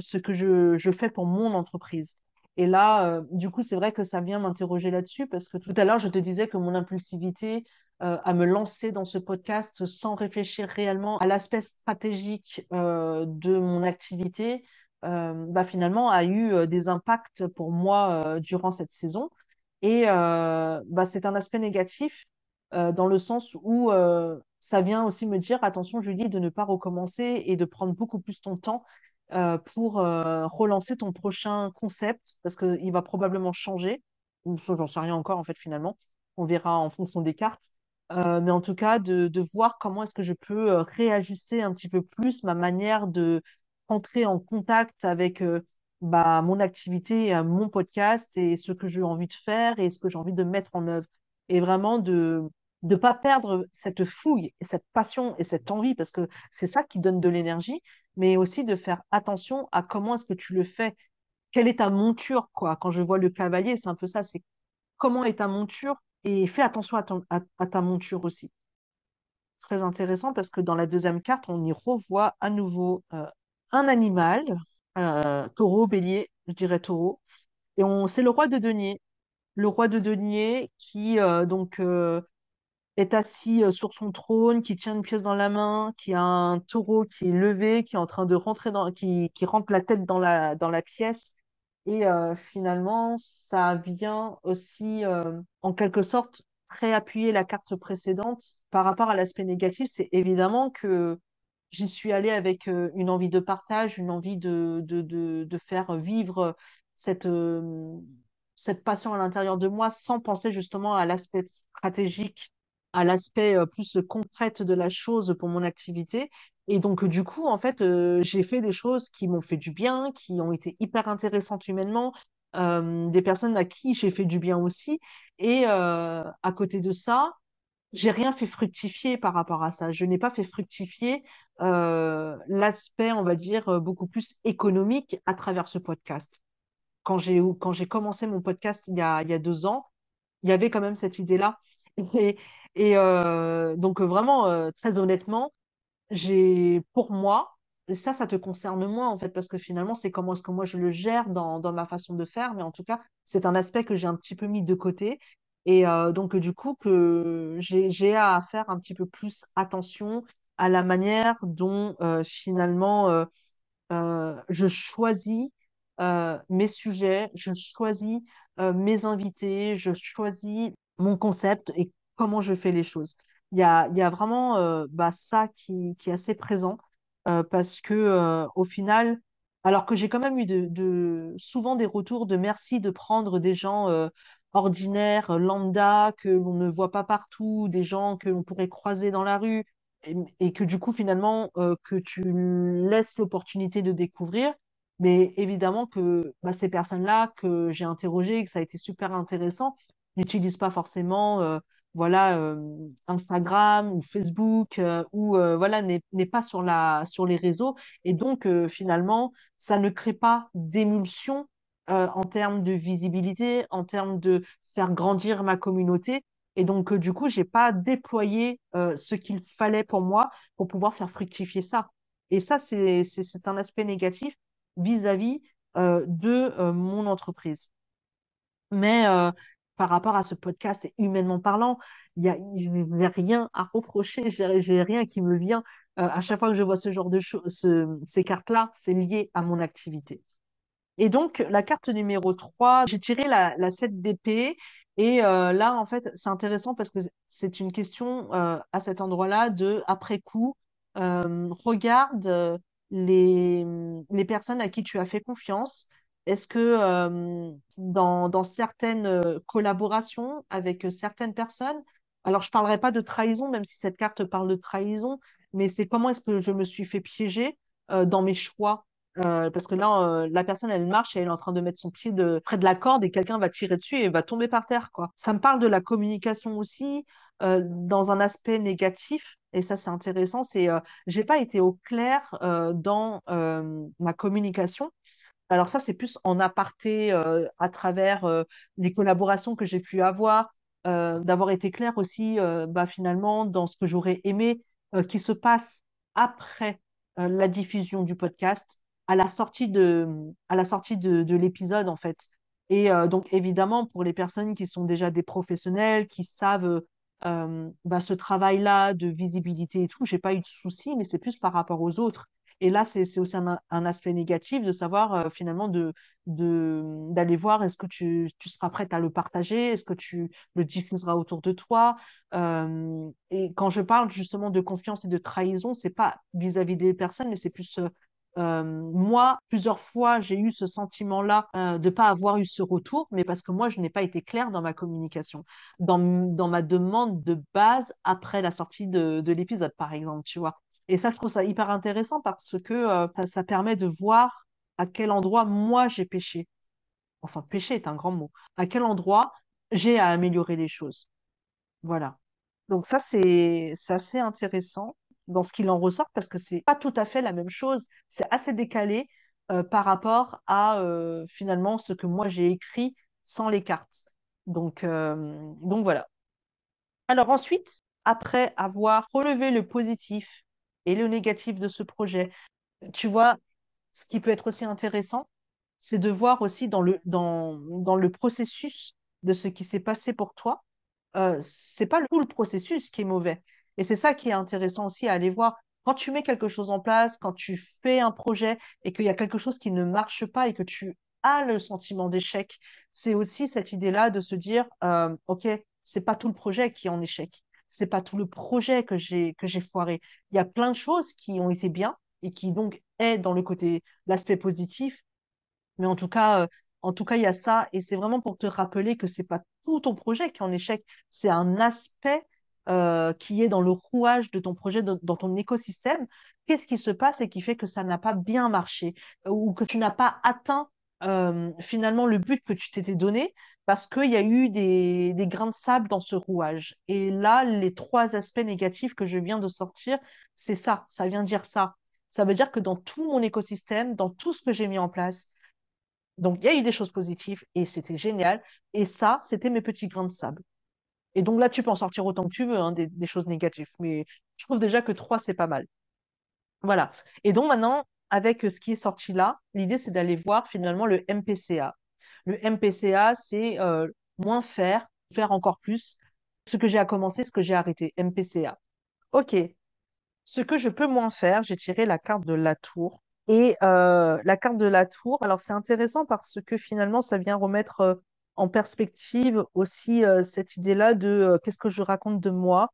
ce que je fais pour mon entreprise. Et là, du coup, c'est vrai que ça vient m'interroger là-dessus parce que tout à l'heure, je te disais que mon impulsivité, euh, à me lancer dans ce podcast sans réfléchir réellement à l'aspect stratégique euh, de mon activité, euh, bah, finalement a eu des impacts pour moi durant cette saison. Et bah, c'est un aspect négatif dans le sens où ça vient aussi me dire, attention Julie, de ne pas recommencer et de prendre beaucoup plus ton temps pour relancer ton prochain concept parce qu'il va probablement changer. J'en sais rien encore en fait finalement. On verra en fonction des cartes. Euh, mais en tout cas, de, de voir comment est-ce que je peux euh, réajuster un petit peu plus ma manière de entrer en contact avec euh, bah, mon activité, mon podcast et ce que j'ai envie de faire et ce que j'ai envie de mettre en œuvre. Et vraiment de ne pas perdre cette fouille et cette passion et cette envie parce que c'est ça qui donne de l'énergie, mais aussi de faire attention à comment est-ce que tu le fais. Quelle est ta monture, quoi? Quand je vois le cavalier, c'est un peu ça, c'est comment est ta monture et fais attention à, ta monture aussi. Très intéressant parce que dans la deuxième carte, on y revoit à nouveau euh, un animal, euh, taureau, bélier, je dirais taureau. Et on, c'est le roi de denier. Le roi de denier qui euh, donc est assis sur son trône, qui tient une pièce dans la main, qui a un taureau qui est levé, qui est en train de rentrer dans, qui, qui rentre la tête dans la, dans la pièce et euh, finalement, ça vient aussi, euh, en quelque sorte, réappuyer la carte précédente par rapport à l'aspect négatif. C'est évidemment que j'y suis allée avec euh, une envie de partage, une envie de, de, de, de faire vivre cette, cette passion à l'intérieur de moi sans penser justement à l'aspect stratégique, à l'aspect plus concret de la chose pour mon activité. Et donc, du coup, en fait, euh, j'ai fait des choses qui m'ont fait du bien, qui ont été hyper intéressantes humainement, euh, des personnes à qui j'ai fait du bien aussi. Et euh, à côté de ça, j'ai rien fait fructifier par rapport à ça. Je n'ai pas fait fructifier l'aspect, on va dire, beaucoup plus économique à travers ce podcast. Quand j'ai quand j'ai commencé mon podcast il y a, il y a deux ans, il y avait quand même cette idée-là. Et, et donc, vraiment, très honnêtement, j'ai, pour moi, ça, ça te concerne moins en fait, parce que finalement, c'est comment est-ce que moi je le gère dans, dans ma façon de faire, mais en tout cas, c'est un aspect que j'ai un petit peu mis de côté. Et donc, du coup, que j'ai à faire un petit peu plus attention à la manière dont finalement je choisis mes sujets, je choisis mes invités, je choisis mon concept et comment je fais les choses. Il y a, y a vraiment euh, bah, ça qui, qui est assez présent euh, parce que euh, au final, alors que j'ai quand même eu de, souvent des retours de merci de prendre des gens ordinaires, lambda, que l'on ne voit pas partout, des gens que l'on pourrait croiser dans la rue, et, que du coup finalement que tu laisses l'opportunité de découvrir. Mais évidemment que bah, ces personnes-là que j'ai interrogées que ça a été super intéressant n'utilisent pas forcément voilà euh, Instagram ou Facebook euh, ou euh, voilà n'est pas sur la sur les réseaux. Et donc finalement ça ne crée pas d'émulsion en termes de visibilité en termes de faire grandir ma communauté. Et donc du coup j'ai pas déployé ce qu'il fallait pour moi pour pouvoir faire fructifier ça. Et ça c'est c'est un aspect négatif vis-à-vis euh, de mon entreprise. Mais par rapport à ce podcast, humainement parlant, il y a, je n'ai rien à reprocher, j'ai rien qui me vient. Euh, à chaque fois que je vois ce genre de choses, ce- ces cartes-là, c'est lié à mon activité. Et donc, la carte numéro 3, j'ai tiré la, la 7 d'épée. Et euh, là, en fait, c'est intéressant parce que c'est une question euh, à cet endroit-là de, après coup, regarde les, les personnes à qui tu as fait confiance. Est-ce que dans, certaines collaborations avec certaines personnes, alors je ne parlerai pas de trahison, même si cette carte parle de trahison, mais c'est comment est-ce que je me suis fait piéger dans mes choix parce que là, la personne, elle marche et elle est en train de mettre son pied près de la corde et quelqu'un va tirer dessus et va tomber par terre, quoi. Ça me parle de la communication aussi, dans un aspect négatif. Et ça, c'est intéressant. C'est, j'ai pas été au clair dans ma communication. Alors ça, c'est plus en aparté euh, à travers euh, les collaborations que j'ai pu avoir, euh, d'avoir été clair aussi bah, finalement dans ce que j'aurais aimé qui se passe après la diffusion du podcast, à la sortie de, à la sortie de, de l'épisode en fait. Et donc évidemment, pour les personnes qui sont déjà des professionnels, qui savent bah, ce travail-là de visibilité et tout, j'ai pas eu de soucis, mais c'est plus par rapport aux autres. Et là, c'est aussi un, aspect négatif de savoir euh, finalement d'aller voir est-ce que tu, seras prête à le partager, est-ce que tu le diffuseras autour de toi? Euh, et quand je parle justement de confiance et de trahison, c'est pas vis-à-vis des personnes, mais c'est plus euh, moi, plusieurs fois, j'ai eu ce sentiment-là de pas avoir eu ce retour, mais parce que moi, je n'ai pas été claire dans ma communication, dans, dans ma demande de base après la sortie de, de l'épisode, par exemple, tu vois. Et ça, je trouve ça hyper intéressant parce que euh, ça, permet de voir à quel endroit moi j'ai péché. Enfin, péché est un grand mot. À quel endroit j'ai à améliorer les choses. Voilà. Donc ça, c'est assez intéressant dans ce qu'il en ressort parce que c'est pas tout à fait la même chose. C'est assez décalé euh, par rapport à euh, finalement ce que moi j'ai écrit sans les cartes. Donc, donc voilà. Alors ensuite, après avoir relevé le positif et le négatif de ce projet, tu vois, ce qui peut être aussi intéressant, c'est de voir aussi dans le, dans, le processus de ce qui s'est passé pour toi, euh, c'est pas tout le processus qui est mauvais. Et c'est ça qui est intéressant aussi à aller voir. Quand tu mets quelque chose en place, quand tu fais un projet et qu'il y a quelque chose qui ne marche pas et que tu as le sentiment d'échec, c'est aussi cette idée-là de se dire, euh, OK, c'est pas tout le projet qui est en échec. C'est pas tout le projet que j'ai que j'ai foiré. Il y a plein de choses qui ont été bien et qui donc est dans le côté, l'aspect positif mais en tout cas, euh, en tout cas, il y a ça, et c'est vraiment pour te rappeler que c'est pas tout ton projet qui est en échec, c'est un aspect euh, qui est dans le rouage de ton projet, dans ton écosystème. Qu'est-ce qui se passe et qui fait que ça n'a pas bien marché ou que tu n'as pas atteint euh, finalement le but que tu t'étais donné parce qu'il y a eu des, grains de sable dans ce rouage. Et là, les trois aspects négatifs que je viens de sortir, c'est ça, ça vient dire ça. Ça veut dire que dans tout mon écosystème, dans tout ce que j'ai mis en place, donc, il y a eu des choses positives et c'était génial. Et ça, c'était mes petits grains de sable. Et donc là, tu peux en sortir autant que tu veux, hein, des, des choses négatives. Mais je trouve déjà que trois, c'est pas mal. Voilà. Et donc maintenant, avec ce qui est sorti là, l'idée, c'est d'aller voir finalement le MPCA. Le MPCA, c'est euh, moins faire, faire encore plus. Ce que j'ai à commencer, ce que j'ai arrêté. MPCA. OK. Ce que je peux moins faire, j'ai tiré la carte de la tour. Et euh, la carte de la tour, alors c'est intéressant parce que finalement, ça vient remettre euh, en perspective aussi cette idée-là de qu'est-ce que je raconte de moi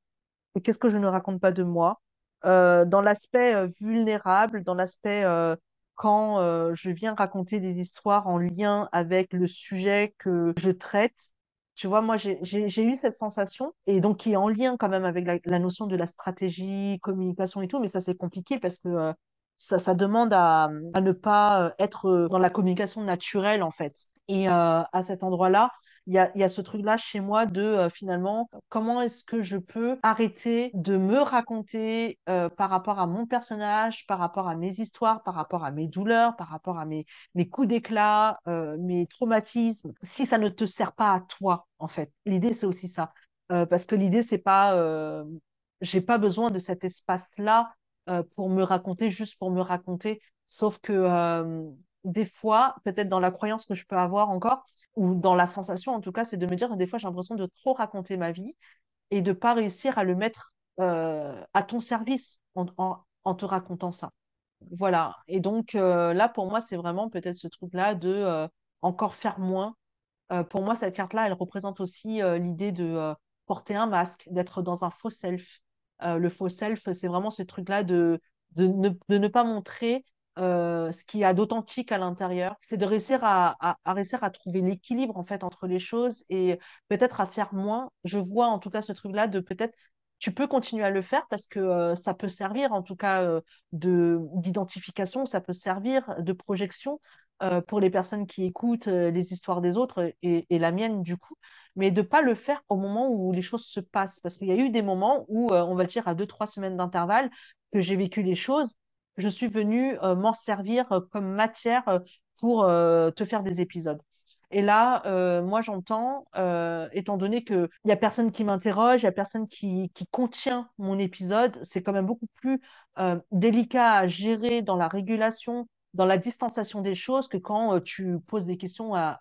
et qu'est-ce que je ne raconte pas de moi, dans l'aspect euh, vulnérable, dans l'aspect euh, quand euh, je viens raconter des histoires en lien avec le sujet que je traite. Tu vois, moi, j'ai eu cette sensation, et donc qui est en lien quand même avec la, notion de la stratégie, communication et tout, mais ça, c'est compliqué parce que euh, ça, demande à, ne pas euh, être euh, dans la communication naturelle, en fait. Et euh, à cet endroit-là, il y a, y a ce truc-là chez moi de euh, finalement, comment est-ce que je peux arrêter de me raconter euh, par rapport à mon personnage, par rapport à mes histoires, par rapport à mes douleurs, par rapport à mes, mes coups d'éclat, euh, mes traumatismes, si ça ne te sert pas à toi, en fait. L'idée, c'est aussi ça. Parce que l'idée, c'est pas, j'ai pas besoin de cet espace-là pour me raconter, juste pour me raconter. Sauf que des fois, peut-être dans la croyance que je peux avoir encore, ou dans la sensation en tout cas, c'est de me dire des fois j'ai l'impression de trop raconter ma vie et de pas réussir à le mettre euh, à ton service en, te racontant ça. Voilà. Et donc euh, là, pour moi, c'est vraiment peut-être ce truc-là de euh, encore faire moins pour moi, cette carte-là, elle représente aussi l'idée de porter un masque, d'être dans un faux self. Le faux self, c'est vraiment ce truc-là de, de, ne, de ne pas montrer euh, ce qu'il y a d'authentique à l'intérieur. C'est de réussir à, réussir à trouver l'équilibre en fait entre les choses et peut-être à faire moins. Je vois en tout cas ce truc-là de peut-être tu peux continuer à le faire parce que euh, ça peut servir en tout cas euh, de d'identification, ça peut servir de projection pour les personnes qui écoutent les histoires des autres et, et la mienne du coup, mais de pas le faire au moment où les choses se passent. Parce qu'il y a eu des moments où, on va dire, à deux, trois semaines d'intervalle, que j'ai vécu les choses, je suis venue euh, m'en servir euh, comme matière euh, pour te faire des épisodes. Et là, moi, j'entends, étant donné qu'il n'y a personne qui m'interroge, il n'y a personne qui, contient mon épisode, c'est quand même beaucoup plus délicat à gérer dans la régulation dans la distanciation des choses que quand tu poses des questions à,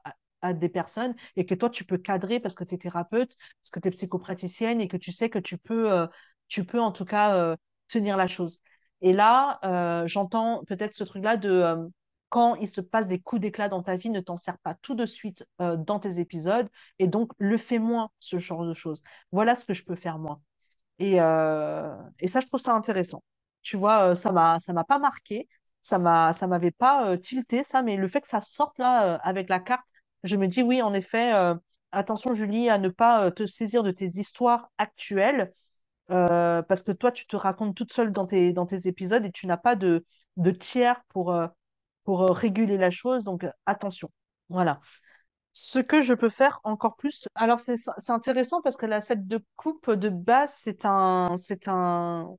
des personnes et que toi, tu peux cadrer parce que tu es thérapeute, parce que tu es psychopraticienne et que tu sais que tu peux, tu peux en tout cas tenir la chose. Et là, euh, j'entends peut-être ce truc-là de euh, quand il se passe des coups d'éclat dans ta vie, ne t'en sers pas tout de suite euh, dans tes épisodes et donc le fais moins, ce genre de choses. Voilà ce que je peux faire moi. Et, et ça, je trouve ça intéressant. Tu vois, ça m'a, ça m'a pas marqué, ça m'a, ça m'avait pas tilté ça, mais le fait que ça sorte là avec la carte, je me dis oui, en effet, attention Julie à ne pas te saisir de tes histoires actuelles, euh, parce que toi, tu te racontes toute seule dans tes, dans tes épisodes et tu n'as pas de, de tiers pour, euh, pour euh, réguler la chose, donc attention. Voilà. Ce que je peux faire encore plus. Alors, c'est intéressant parce que la set de coupe de base, c'est un, c'est un,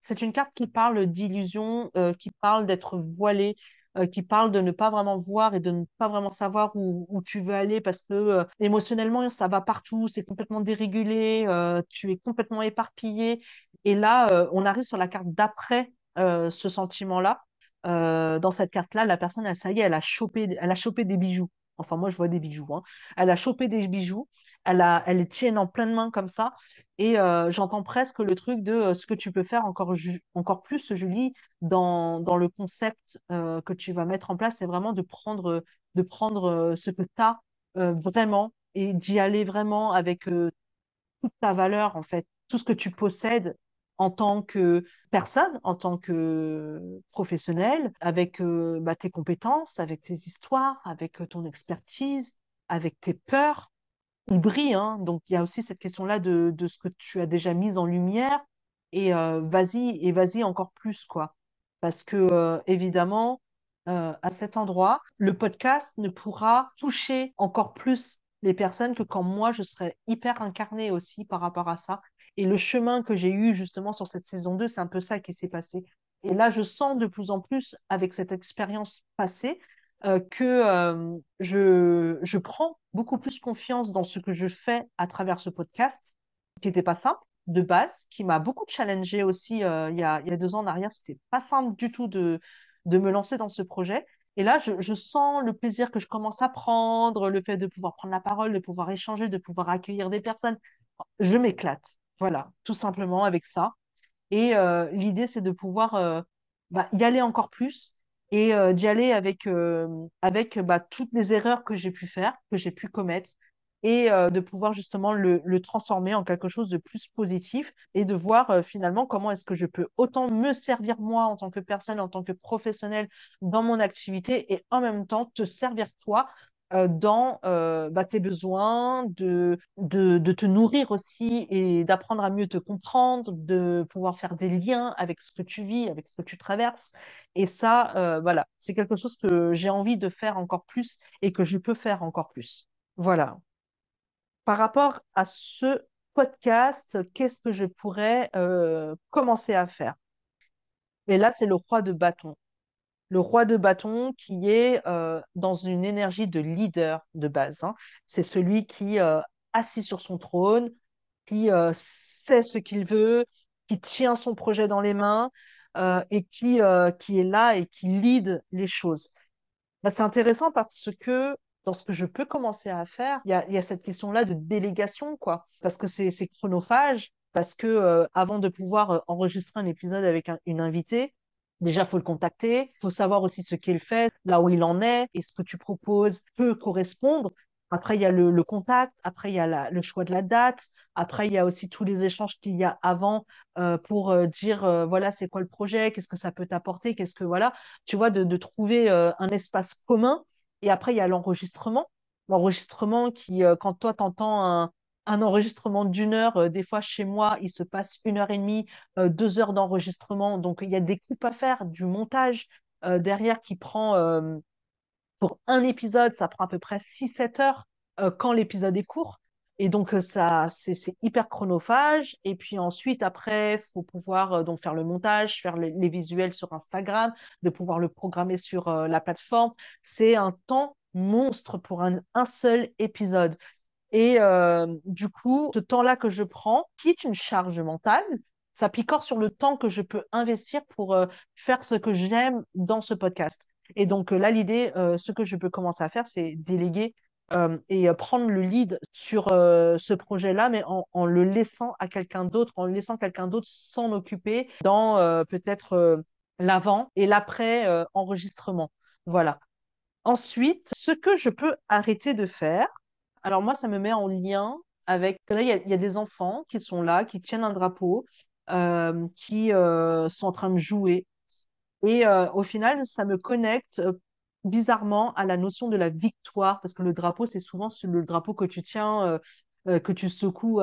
c'est une carte qui parle d'illusion, qui parle d'être voilé, euh, qui parle de ne pas vraiment voir et de ne pas vraiment savoir où, où tu veux aller parce que euh, émotionnellement, ça va partout, c'est complètement dérégulé, euh, tu es complètement éparpillé. Et là, on arrive sur la carte d'après ce sentiment-là. Dans cette carte-là, la personne, ça y est, elle a chopé, elle a chopé des bijoux. Enfin, moi, je vois des bijoux. hein. Elle a chopé des bijoux. Elle a, elle les tienne en pleine main comme ça. Et euh, j'entends presque le truc de euh, ce que tu peux faire encore, plus, Julie, dans, dans le concept euh, que tu vas mettre en place, c'est vraiment de prendre, de prendre ce que tu as vraiment et d'y aller vraiment avec toute ta valeur, en fait, tout ce que tu possèdes en tant que personne, en tant que professionnel, avec euh, bah, tes compétences, avec tes histoires, avec euh, ton expertise, avec tes peurs il brille, hein. Donc il y a aussi cette question-là de, ce que tu as déjà mis en lumière et euh, vas-y et vas-y encore plus quoi. Parce que évidemment à cet endroit, le podcast ne pourra toucher encore plus les personnes que quand moi je serai hyper incarnée aussi par rapport à ça. Et le chemin que j'ai eu justement sur cette saison 2, c'est un peu ça qui s'est passé. Et là, je sens de plus en plus avec cette expérience passée euh, que euh, je, je prends beaucoup plus confiance dans ce que je fais à travers ce podcast, qui n'était pas simple de base, qui m'a beaucoup challengé aussi euh, il y a, il y a deux ans en arrière. C'était pas simple du tout de, de me lancer dans ce projet. Et là, je, je sens le plaisir que je commence à prendre, le fait de pouvoir prendre la parole, de pouvoir échanger, de pouvoir accueillir des personnes. Je m'éclate. Voilà, tout simplement avec ça. Et euh, l'idée, c'est de pouvoir euh, bah, y aller encore plus et euh, d'y aller avec, avec bah, toutes les erreurs que j'ai pu faire, que j'ai pu commettre, et de pouvoir justement le, transformer en quelque chose de plus positif et de voir finalement comment est-ce que je peux autant me servir moi en tant que personne, en tant que professionnel dans mon activité et en même temps te servir toi dans euh, bah, tes besoins, de, de, te nourrir aussi et d'apprendre à mieux te comprendre, de pouvoir faire des liens avec ce que tu vis, avec ce que tu traverses. Et ça, euh, voilà, c'est quelque chose que j'ai envie de faire encore plus et que je peux faire encore plus. Voilà. Par rapport à ce podcast, qu'est-ce que je pourrais euh, commencer à faire? Et là, c'est le roi de bâton. Le roi de bâton qui est euh, dans une énergie de leader de base. hein. C'est celui qui, euh, assis sur son trône, qui euh, sait ce qu'il veut, qui tient son projet dans les mains euh, et qui, qui est là et qui lead les choses. Bah, c'est intéressant parce que dans ce que je peux commencer à faire, il y a, cette question-là de délégation, quoi. Parce que c'est chronophage, parce que avant de pouvoir enregistrer un épisode avec un- une invitée, déjà, faut le contacter, faut savoir aussi ce qu'il fait, là où il en est, et ce que tu proposes peut correspondre. Après, il y a le, contact, après, il y a le choix de la date, après, il y a aussi tous les échanges qu'il y a avant euh, pour euh, dire, euh, voilà, c'est quoi le projet, qu'est-ce que ça peut t'apporter, qu'est-ce que, voilà tu vois, de, de trouver un espace commun. Et après, il y a l'enregistrement. L'enregistrement qui, quand toi, t'entends un, un enregistrement d'une heure, euh, des fois, chez moi, il se passe une heure et demie, euh, deux heures d'enregistrement. Donc, il y a des coupes à faire, du montage euh, derrière qui prend, pour un épisode, ça prend à peu près six sept heures quand l'épisode est court. Et donc, ça, c'est, hyper chronophage. Et puis ensuite, après, faut pouvoir donc faire le montage, faire les, visuels sur Instagram, de pouvoir le programmer sur la plateforme. C'est un temps monstre pour un seul épisode. Et euh, du coup, ce temps-là que je prends, qui est une charge mentale, ça picore sur le temps que je peux investir pour euh, faire ce que j'aime dans ce podcast. Et donc euh, là, l'idée, euh, ce que je peux commencer à faire, c'est déléguer et prendre le lead sur ce projet-là, mais en, en le laissant à quelqu'un d'autre, en laissant quelqu'un d'autre s'en occuper dans peut-être l'avant et l'après enregistrement. Voilà. Ensuite, ce que je peux arrêter de faire, alors moi, ça me met en lien avec, là, il y a, des enfants qui sont là, qui tiennent un drapeau, euh, qui euh, sont en train de jouer. Et euh, au final, ça me connecte bizarrement à la notion de la victoire, parce que le drapeau, c'est souvent le drapeau que tu tiens, que tu secoues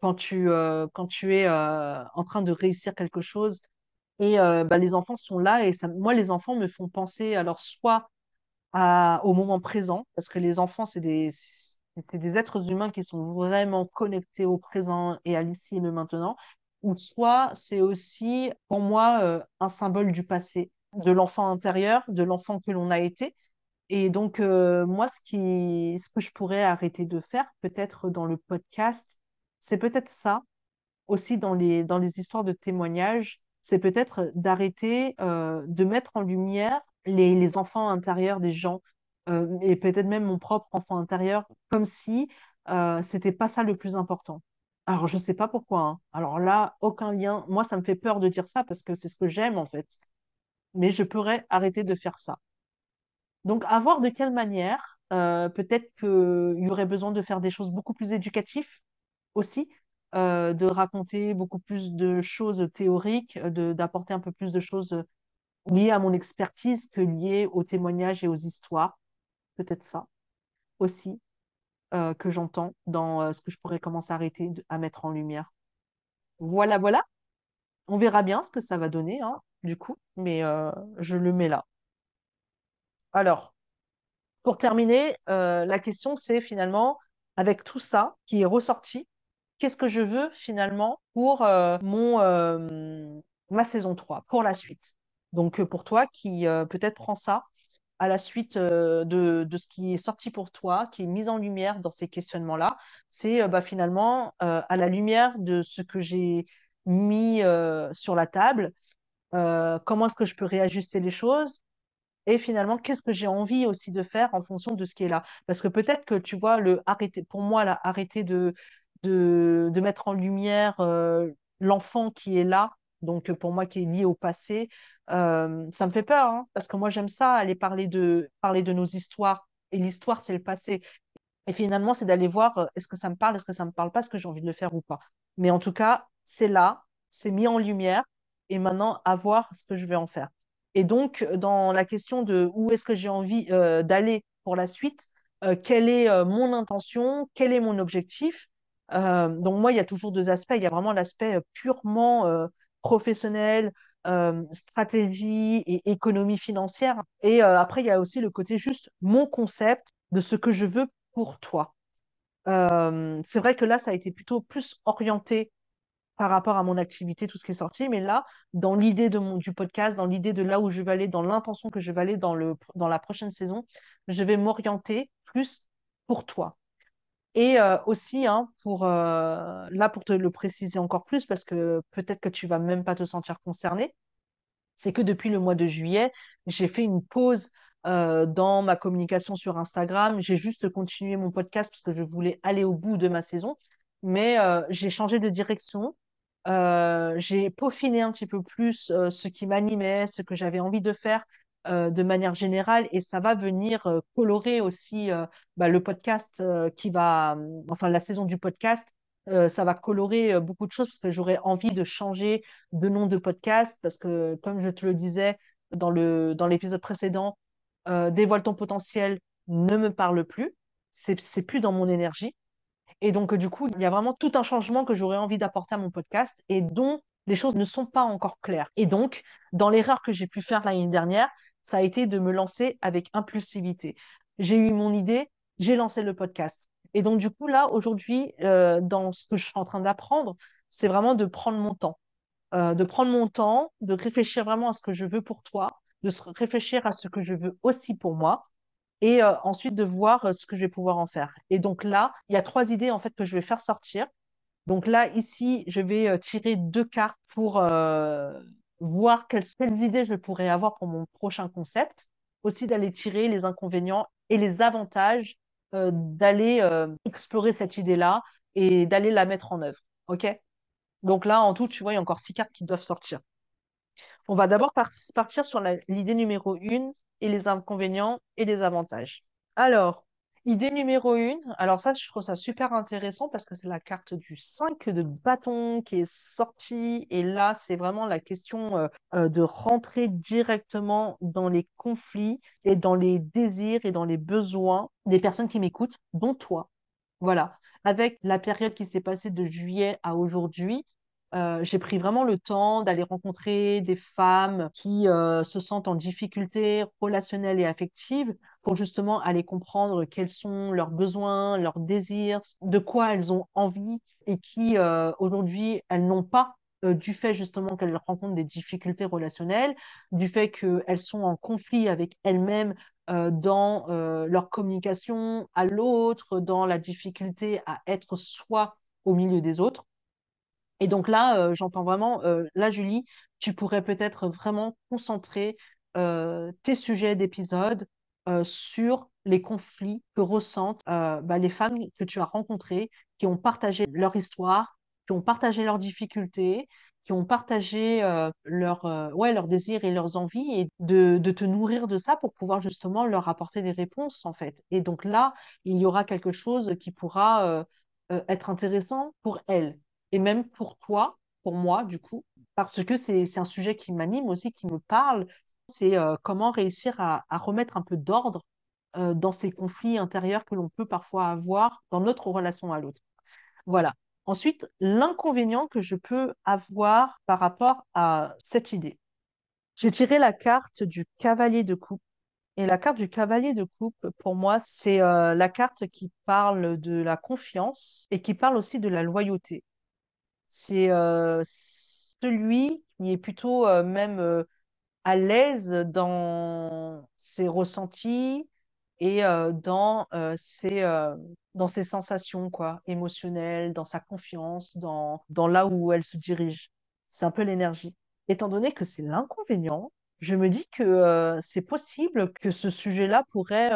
quand tu, quand tu es en train de réussir quelque chose. Et bah, les enfants sont là, et moi, les enfants me font penser, alors soit à- au moment présent, parce que les enfants, c'est des, c'est des êtres humains qui sont vraiment connectés au présent et à l'ici et le maintenant, ou soit c'est aussi, pour moi, euh, un symbole du passé, de l'enfant intérieur, de l'enfant que l'on a été. Et donc, euh, moi, ce qui, ce que je pourrais arrêter de faire, peut-être dans le podcast, c'est peut-être ça, aussi dans les, dans les histoires de témoignages, c'est peut-être d'arrêter euh, de mettre en lumière les, enfants intérieurs des gens, euh, et peut-être même mon propre enfant intérieur, comme si euh, c'était pas ça le plus important. Alors, je sais pas pourquoi. hein. Alors là, aucun lien. Moi, ça me fait peur de dire ça parce que c'est ce que j'aime en fait. Mais je pourrais arrêter de faire ça. Donc, à voir de quelle manière, euh, peut-être qu'il y aurait besoin de faire des choses beaucoup plus éducatives aussi, euh, de raconter beaucoup plus de choses théoriques, d'apporter un peu plus de choses liées à mon expertise que liées aux témoignages et aux histoires. Peut-être ça aussi euh, que j'entends dans euh, ce que je pourrais commencer à arrêter à mettre en lumière. Voilà, voilà. On verra bien ce que ça va donner, hein, du coup, mais euh, je le mets là. Alors, pour terminer, la question c'est finalement, avec tout ça qui est ressorti, qu'est-ce que je veux finalement pour mon, ma saison 3 pour la suite? Donc euh, pour toi qui euh, peut-être prend ça à la suite euh, de, de ce qui est sorti pour toi, qui est mis en lumière dans ces questionnements-là, c'est bah, finalement à la lumière de ce que j'ai mis sur la table, comment est-ce que je peux réajuster les choses et finalement, qu'est-ce que j'ai envie aussi de faire en fonction de ce qui est là? Parce que peut-être que tu vois, le arrêter, pour moi, là, arrêter de, mettre en lumière l'enfant qui est là, donc pour moi qui est lié au passé, euh, ça me fait peur, hein, parce que moi j'aime ça, aller parler de, parler de nos histoires. Et l'histoire, c'est le passé. Et finalement, c'est d'aller voir euh, est-ce que ça me parle, est-ce que ça me parle pas, est-ce que j'ai envie de le faire ou pas. Mais en tout cas, c'est là, c'est mis en lumière, et maintenant, à voir ce que je vais en faire. Et donc, dans la question de où est-ce que j'ai envie euh, d'aller pour la suite, euh, quelle est euh, mon intention, quel est mon objectif. Euh, donc moi, il y a toujours deux aspects. Il y a vraiment l'aspect euh, purement euh, professionnel, euh, stratégie et économie financière. Et euh, après, il y a aussi le côté juste mon concept de ce que je veux pour toi. Euh, c'est vrai que là, ça a été plutôt plus orienté par rapport à mon activité, tout ce qui est sorti, mais là, dans l'idée du podcast, dans l'idée de là où je vais aller, dans l'intention que je vais aller dans le, dans la prochaine saison, je vais m'orienter plus pour toi. Et euh, aussi, hein, pour, euh, là, pour te le préciser encore plus, parce que peut-être que tu vas même pas te sentir concerné, c'est que depuis le mois de juillet, j'ai fait une pause euh, dans ma communication sur Instagram. J'ai juste continué mon podcast parce que je voulais aller au bout de ma saison, mais j'ai changé de direction. J'ai peaufiné un petit peu plus ce qui m'animait, ce que j'avais envie de faire euh, de manière générale, et ça va venir euh, colorer aussi euh, bah, le podcast qui va, euh, enfin la saison du podcast. Ça va colorer beaucoup de choses parce que j'aurais envie de changer de nom de podcast parce que, comme je te le disais dans le, dans l'épisode précédent, Dévoile ton potentiel ne me parle plus. C'est, c'est plus dans mon énergie. Et donc, du coup, il y a vraiment tout un changement que j'aurais envie d'apporter à mon podcast et dont les choses ne sont pas encore claires. Et donc, dans l'erreur que j'ai pu faire l'année dernière, ça a été de me lancer avec impulsivité. J'ai eu mon idée, j'ai lancé le podcast. Et donc, du coup, là, aujourd'hui, euh, dans ce que je suis en train d'apprendre, c'est vraiment de prendre mon temps. Euh, de prendre mon temps, de réfléchir vraiment à ce que je veux pour toi, de réfléchir à ce que je veux aussi pour moi et euh, ensuite de voir ce que je vais pouvoir en faire. Et donc là, il y a trois idées en fait que je vais faire sortir. Donc là, ici, je vais tirer deux cartes pour voir quelles, idées je pourrais avoir pour mon prochain concept. Aussi d'aller tirer les inconvénients et les avantages euh, d'aller euh, explorer cette idée-là et d'aller la mettre en œuvre. OK? Donc là, en tout, tu vois, il y a encore six cartes qui doivent sortir. On va d'abord par- partir sur l'idée numéro une et les inconvénients et les avantages. Alors, idée numéro une, alors ça, je trouve ça super intéressant parce que c'est la carte du 5 de bâton qui est sortie. Et là, c'est vraiment la question euh, euh, de rentrer directement dans les conflits et dans les désirs et dans les besoins des personnes qui m'écoutent, dont toi. Voilà. Avec la période qui s'est passée de juillet à aujourd'hui, euh, j'ai pris vraiment le temps d'aller rencontrer des femmes qui se sentent en difficulté relationnelle et affective pour justement aller comprendre quels sont leurs besoins, leurs désirs, de quoi elles ont envie et qui euh, aujourd'hui elles n'ont pas euh, du fait justement qu'elles rencontrent des difficultés relationnelles, du fait qu'elles sont en conflit avec elles-mêmes euh, dans euh, leur communication à l'autre, dans la difficulté à être soi au milieu des autres. Et donc là, euh, j'entends vraiment, euh, là, Julie, tu pourrais peut-être vraiment concentrer tes sujets d'épisode euh, sur les conflits que ressentent euh, bah, les femmes que tu as rencontrées, qui ont partagé leur histoire, qui ont partagé leurs difficultés, qui ont partagé euh, leurs euh, ouais, leurs désirs et leurs envies, et de, de te nourrir de ça pour pouvoir justement leur apporter des réponses, en fait. Et donc là, il y aura quelque chose qui pourra être intéressant pour elles et même pour toi, pour moi, du coup, parce que c'est un sujet qui m'anime aussi, qui me parle, c'est euh, comment réussir à, remettre un peu d'ordre euh, dans ces conflits intérieurs que l'on peut parfois avoir dans notre relation à l'autre. Voilà. Ensuite, l'inconvénient que je peux avoir par rapport à cette idée. J'ai tiré la carte du cavalier de coupe. Et la carte du cavalier de coupe, pour moi, c'est euh, la carte qui parle de la confiance et qui parle aussi de la loyauté. C'est celui qui est plutôt même à l'aise dans ses ressentis et dans ses, dans ses sensations quoi, émotionnelles, dans sa confiance, dans, dans là où elle se dirige. C'est un peu l'énergie. Étant donné que c'est l'inconvénient, je me dis que c'est possible que ce sujet-là pourrait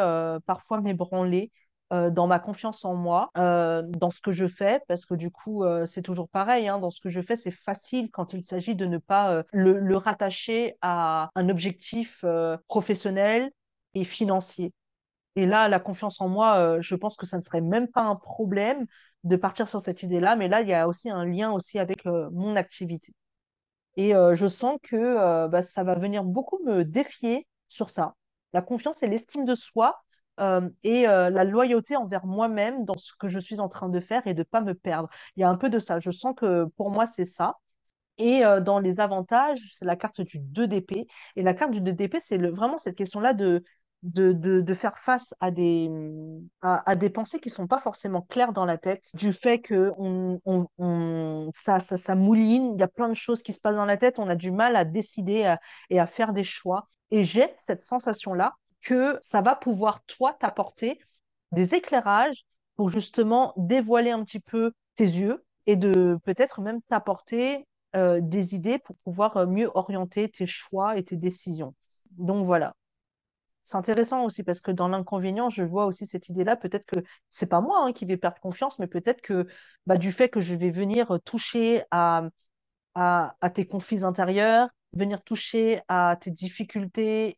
parfois m'ébranler euh, dans ma confiance en moi, euh, dans ce que je fais, parce que du coup, euh, c'est toujours pareil, hein, dans ce que je fais, c'est facile quand il s'agit de ne pas le, rattacher à un objectif professionnel et financier. Et là, la confiance en moi, je pense que ça ne serait même pas un problème de partir sur cette idée-là, mais là, il y a aussi un lien aussi avec mon activité. Et je sens que bah, ça va venir beaucoup me défier sur ça. La confiance et l'estime de soi et la loyauté envers moi-même dans ce que je suis en train de faire et de pas me perdre. Il y a un peu de ça. Je sens que pour moi, c'est ça. Et dans les avantages, c'est la carte du 2 d'épée. Et la carte du 2 d'épée, c'est le- vraiment cette question-là de, de, de, faire face à des, à, à des pensées qui sont pas forcément claires dans la tête, du fait que on, on, ça, ça, ça mouline, il y a plein de choses qui se passent dans la tête, on a du mal à décider et à faire des choix. Et j'ai cette sensation-là que ça va pouvoir, toi, t'apporter des éclairages pour justement dévoiler un petit peu tes yeux et de peut-être même t'apporter euh, des idées pour pouvoir euh, mieux orienter tes choix et tes décisions. Donc voilà. C'est intéressant aussi parce que dans l'inconvénient, je vois aussi cette idée-là. Peut-être que c'est pas moi hein, qui vais perdre confiance, mais peut-être que bah, du fait que je vais venir euh, toucher à, à, à tes conflits intérieurs, venir toucher à tes difficultés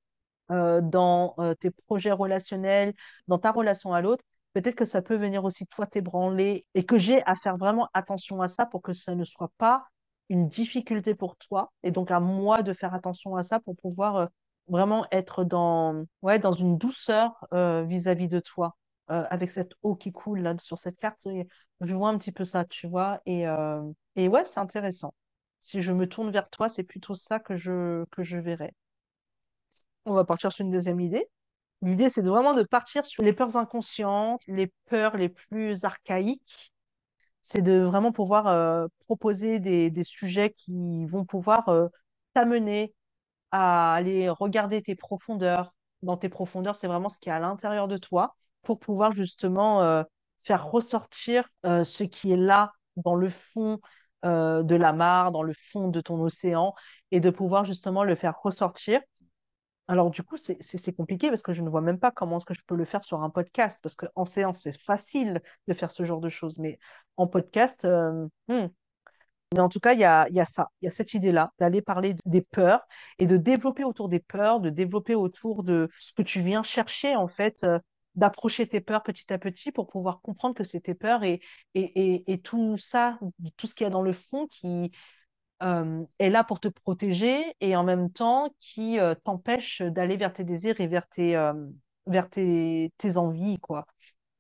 euh, dans euh, tes projets relationnels, dans ta relation à l'autre, peut-être que ça peut venir aussi toi t'ébranler et que j'ai à faire vraiment attention à ça pour que ça ne soit pas une difficulté pour toi et donc à moi de faire attention à ça pour pouvoir euh, vraiment être dans, ouais, dans une douceur vis-à-vis de toi. Avec cette eau qui coule là sur cette carte, je vois un petit peu ça, tu vois, et, et ouais, c'est intéressant. Si je me tourne vers toi, c'est plutôt ça que je, que je verrai. On va partir sur une deuxième idée. L'idée, c'est vraiment de partir sur les peurs inconscientes, les peurs les plus archaïques. C'est de vraiment pouvoir euh, proposer des, sujets qui vont pouvoir euh, t'amener à aller regarder tes profondeurs. Dans tes profondeurs, c'est vraiment ce qui est à l'intérieur de toi pour pouvoir justement euh, faire ressortir ce qui est là dans le fond de la mare, dans le fond de ton océan, et de pouvoir justement le faire ressortir alors, du coup, c'est compliqué parce que je ne vois même pas comment est-ce que je peux le faire sur un podcast. Parce qu'en séance, c'est facile de faire ce genre de choses. Mais en podcast, euh, hmm. Mais en tout cas, il y a, il y a ça. Il y a cette idée-là d'aller parler des peurs et de développer autour des peurs, de développer autour de ce que tu viens chercher, en fait, euh, d'approcher tes peurs petit à petit pour pouvoir comprendre que c'est tes peurs et, et, et, et tout ça, tout ce qu'il y a dans le fond qui euh, est là pour te protéger et en même temps qui euh, t'empêche d'aller vers tes désirs et vers tes, euh, vers tes, tes envies, quoi.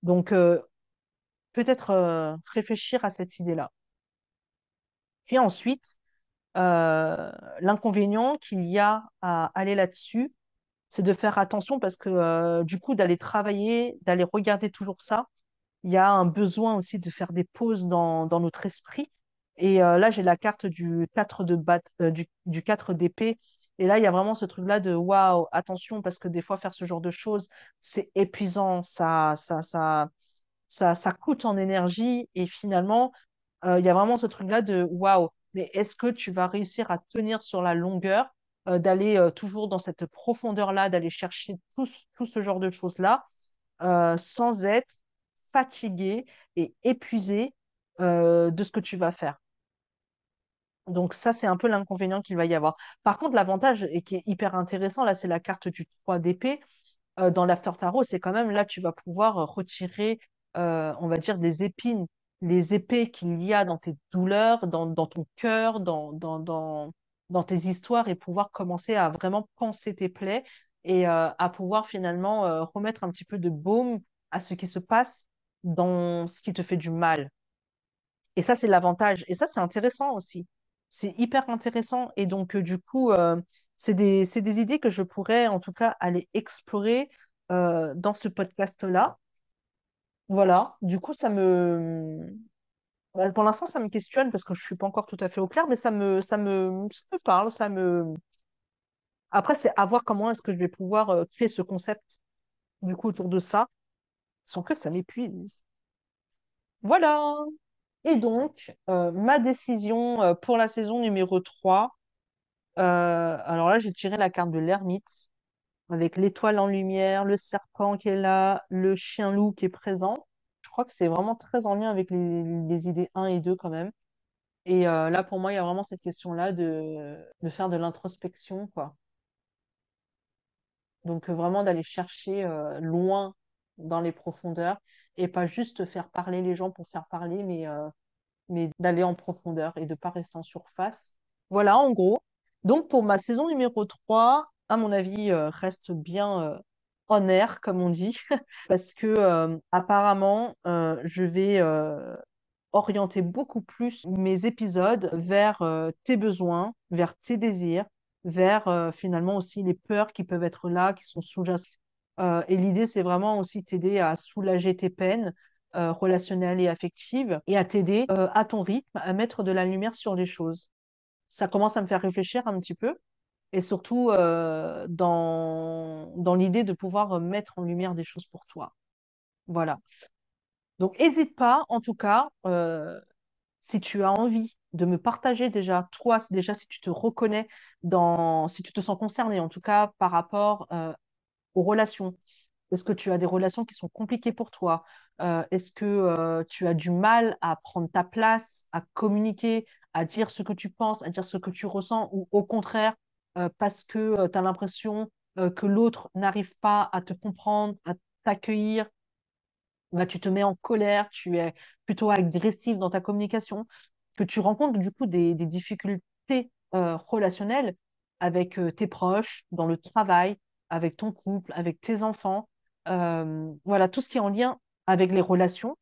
Donc, peut-être réfléchir à cette idée-là. Puis ensuite, l'inconvénient qu'il y a à aller là-dessus, c'est de faire attention parce que du coup, d'aller travailler, d'aller regarder toujours ça, il y a un besoin aussi de faire des pauses dans, dans notre esprit. Et euh, là, j'ai la carte du 4 de bat, euh, du, du 4 d'épée. Et là, il y a vraiment ce truc-là de waouh, attention, parce que des fois, faire ce genre de choses, c'est épuisant, ça, ça, ça, ça, ça coûte en énergie. Et finalement, euh, il y a vraiment ce truc-là de waouh, mais est-ce que tu vas réussir à tenir sur la longueur, d'aller toujours dans cette profondeur-là, d'aller chercher tout, tout ce genre de choses-là, sans être fatigué et épuisé de ce que tu vas faire? Donc ça, c'est un peu l'inconvénient qu'il va y avoir. Par contre, l'avantage, et qui est hyper intéressant, là, c'est la carte du 3 d'épée. Euh, dans l'After Tarot, c'est quand même là, tu vas pouvoir euh, retirer, euh, on va dire, des épines, les épées qu'il y a dans tes douleurs, dans, ton cœur, dans, tes histoires, et pouvoir commencer à vraiment penser tes plaies et à pouvoir finalement remettre un petit peu de baume à ce qui se passe dans ce qui te fait du mal. Et ça, c'est l'avantage. Et ça, c'est intéressant aussi. C'est hyper intéressant. Et donc, euh, du coup, euh, c'est des, des idées que je pourrais, en tout cas, aller explorer euh, dans ce podcast-là. Voilà. Du coup, ça me... bah, Pour l'instant, ça me questionne parce que je suis pas encore tout à fait au clair, mais ça me, ça me, ça me parle, ça me... Après, c'est à voir comment est-ce que je vais pouvoir créer ce concept, du coup, autour de ça, sans que ça m'épuise. Voilà. Et donc, euh, ma décision euh, pour la saison numéro 3, euh, alors là, j'ai tiré la carte de l'ermite. avec l'étoile en lumière, le serpent qui est là, le chien loup qui est présent. Je crois que c'est vraiment très en lien avec les, idées 1 et 2 quand même. Et là, pour moi, il y a vraiment cette question-là de, de faire de l'introspection, quoi. Donc, vraiment d'aller chercher loin dans les profondeurs et pas juste faire parler les gens pour faire parler, mais, mais d'aller en profondeur et de pas rester en surface. Voilà, en gros. Donc, pour ma saison numéro 3, à mon avis, reste bien en air, comme on dit, parce que apparemment, je vais orienter beaucoup plus mes épisodes vers tes besoins, vers tes désirs, vers finalement aussi les peurs qui peuvent être là, qui sont sous-jacentes. Et l'idée, c'est vraiment aussi t'aider à soulager tes peines relationnelles et affectives et à t'aider à ton rythme à mettre de la lumière sur les choses. Ça commence à me faire réfléchir un petit peu et surtout euh, dans, dans l'idée de pouvoir mettre en lumière des choses pour toi. Voilà. Donc, n'hésite pas, en tout cas, euh, si tu as envie de me partager déjà, toi, déjà si tu te reconnais dans, si tu te sens concerné, en tout cas, par rapport euh, relations. Est-ce que tu as des relations qui sont compliquées pour toi? Est-ce que tu as du mal à prendre ta place, à communiquer, à dire ce que tu penses, à dire ce que tu ressens, ou au contraire, euh, parce que euh, tu as l'impression euh, que l'autre n'arrive pas à te comprendre, à t'accueillir, bah, tu te mets en colère, tu es plutôt agressif dans ta communication, que tu rencontres du coup des, difficultés relationnelles avec tes proches, dans le travail, avec ton couple, avec tes enfants, voilà, tout ce qui est en lien avec les relations.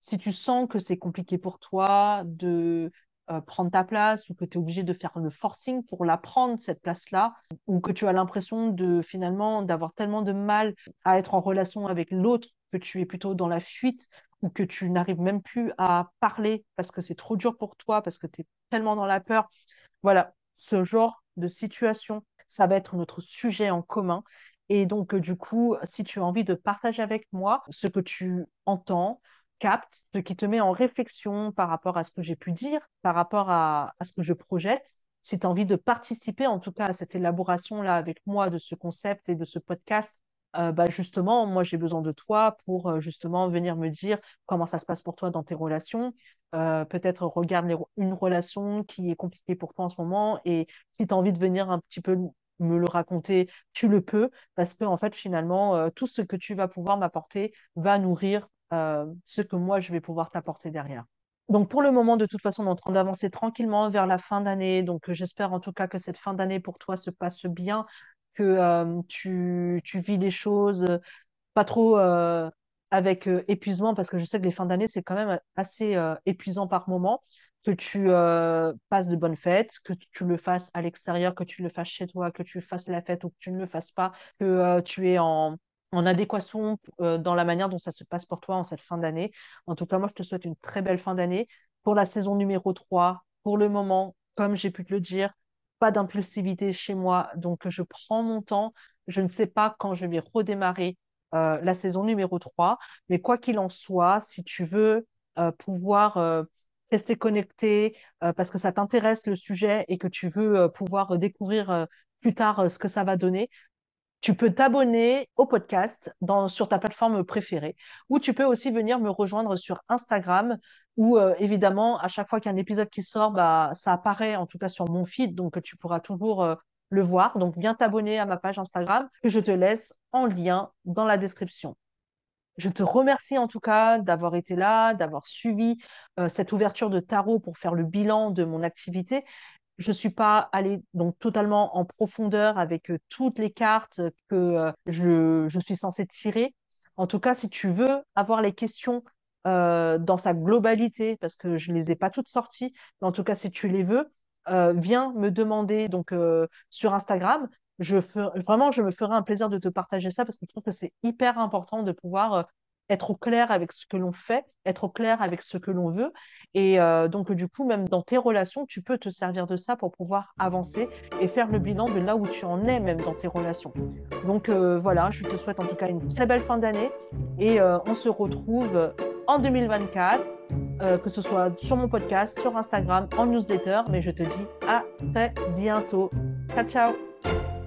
Si tu sens que c'est compliqué pour toi de euh, prendre ta place ou que tu es obligé de faire le forcing pour la prendre, cette place-là, ou que tu as l'impression de finalement d'avoir tellement de mal à être en relation avec l'autre que tu es plutôt dans la fuite ou que tu n'arrives même plus à parler parce que c'est trop dur pour toi, parce que tu es tellement dans la peur. Voilà, ce genre de situation, ça va être notre sujet en commun. Et donc, du coup, si tu as envie de partager avec moi ce que tu entends, capte, ce qui te met en réflexion par rapport à ce que j'ai pu dire, par rapport à, ce que je projette. Si tu as envie de participer, en tout cas, à cette élaboration-là avec moi de ce concept et de ce podcast, euh, bah justement, moi, j'ai besoin de toi pour euh, justement venir me dire comment ça se passe pour toi dans tes relations. Euh, peut-être regarde une relation qui est compliquée pour toi en ce moment et si tu as envie de venir un petit peu me le raconter, tu le peux, parce que en fait, finalement, tout ce que tu vas pouvoir m'apporter va nourrir ce que moi, je vais pouvoir t'apporter derrière. Donc pour le moment, de toute façon, on est en train d'avancer tranquillement vers la fin d'année. Donc j'espère en tout cas que cette fin d'année pour toi se passe bien, que tu, vis les choses pas trop avec épuisement, parce que je sais que les fins d'année, c'est quand même assez épuisant par moment. Que tu passes de bonnes fêtes, que tu le fasses à l'extérieur, que tu le fasses chez toi, que tu fasses la fête ou que tu ne le fasses pas, que tu es en, en adéquation dans la manière dont ça se passe pour toi en cette fin d'année. En tout cas, moi, je te souhaite une très belle fin d'année. Pour la saison numéro 3, pour le moment, comme j'ai pu te le dire, pas d'impulsivité chez moi. Donc, je prends mon temps. Je ne sais pas quand je vais redémarrer euh, la saison numéro 3. Mais quoi qu'il en soit, si tu veux euh, pouvoir rester connecté parce que ça t'intéresse le sujet et que tu veux pouvoir découvrir plus tard ce que ça va donner, tu peux t'abonner au podcast sur ta plateforme préférée, ou tu peux aussi venir me rejoindre sur Instagram, où euh, évidemment, à chaque fois qu'il y a un épisode qui sort, bah, ça apparaît en tout cas sur mon feed, donc tu pourras toujours euh, le voir. Donc viens t'abonner à ma page Instagram, que je te laisse en lien dans la description. Je te remercie en tout cas d'avoir été là, d'avoir suivi euh, cette ouverture de tarot pour faire le bilan de mon activité je suis pas allée donc totalement en profondeur avec euh, toutes les cartes que euh, je, suis censée tirer. En tout cas, si tu veux avoir les questions euh, dans sa globalité, parce que je les ai pas toutes sorties, en tout cas, si tu les veux, viens me demander donc sur Instagram. Je vraiment, je me ferai un plaisir de te partager ça parce que je trouve que c'est hyper important de pouvoir être au clair avec ce que l'on fait, être au clair avec ce que l'on veut. Et euh, donc, du coup, même dans tes relations, tu peux te servir de ça pour pouvoir avancer et faire le bilan de là où tu en es, même dans tes relations. Donc, euh, voilà, je te souhaite en tout cas une très belle fin d'année et euh, on se retrouve en 2024, que ce soit sur mon podcast, sur Instagram, en newsletter. Mais je te dis à très bientôt. Ciao, ciao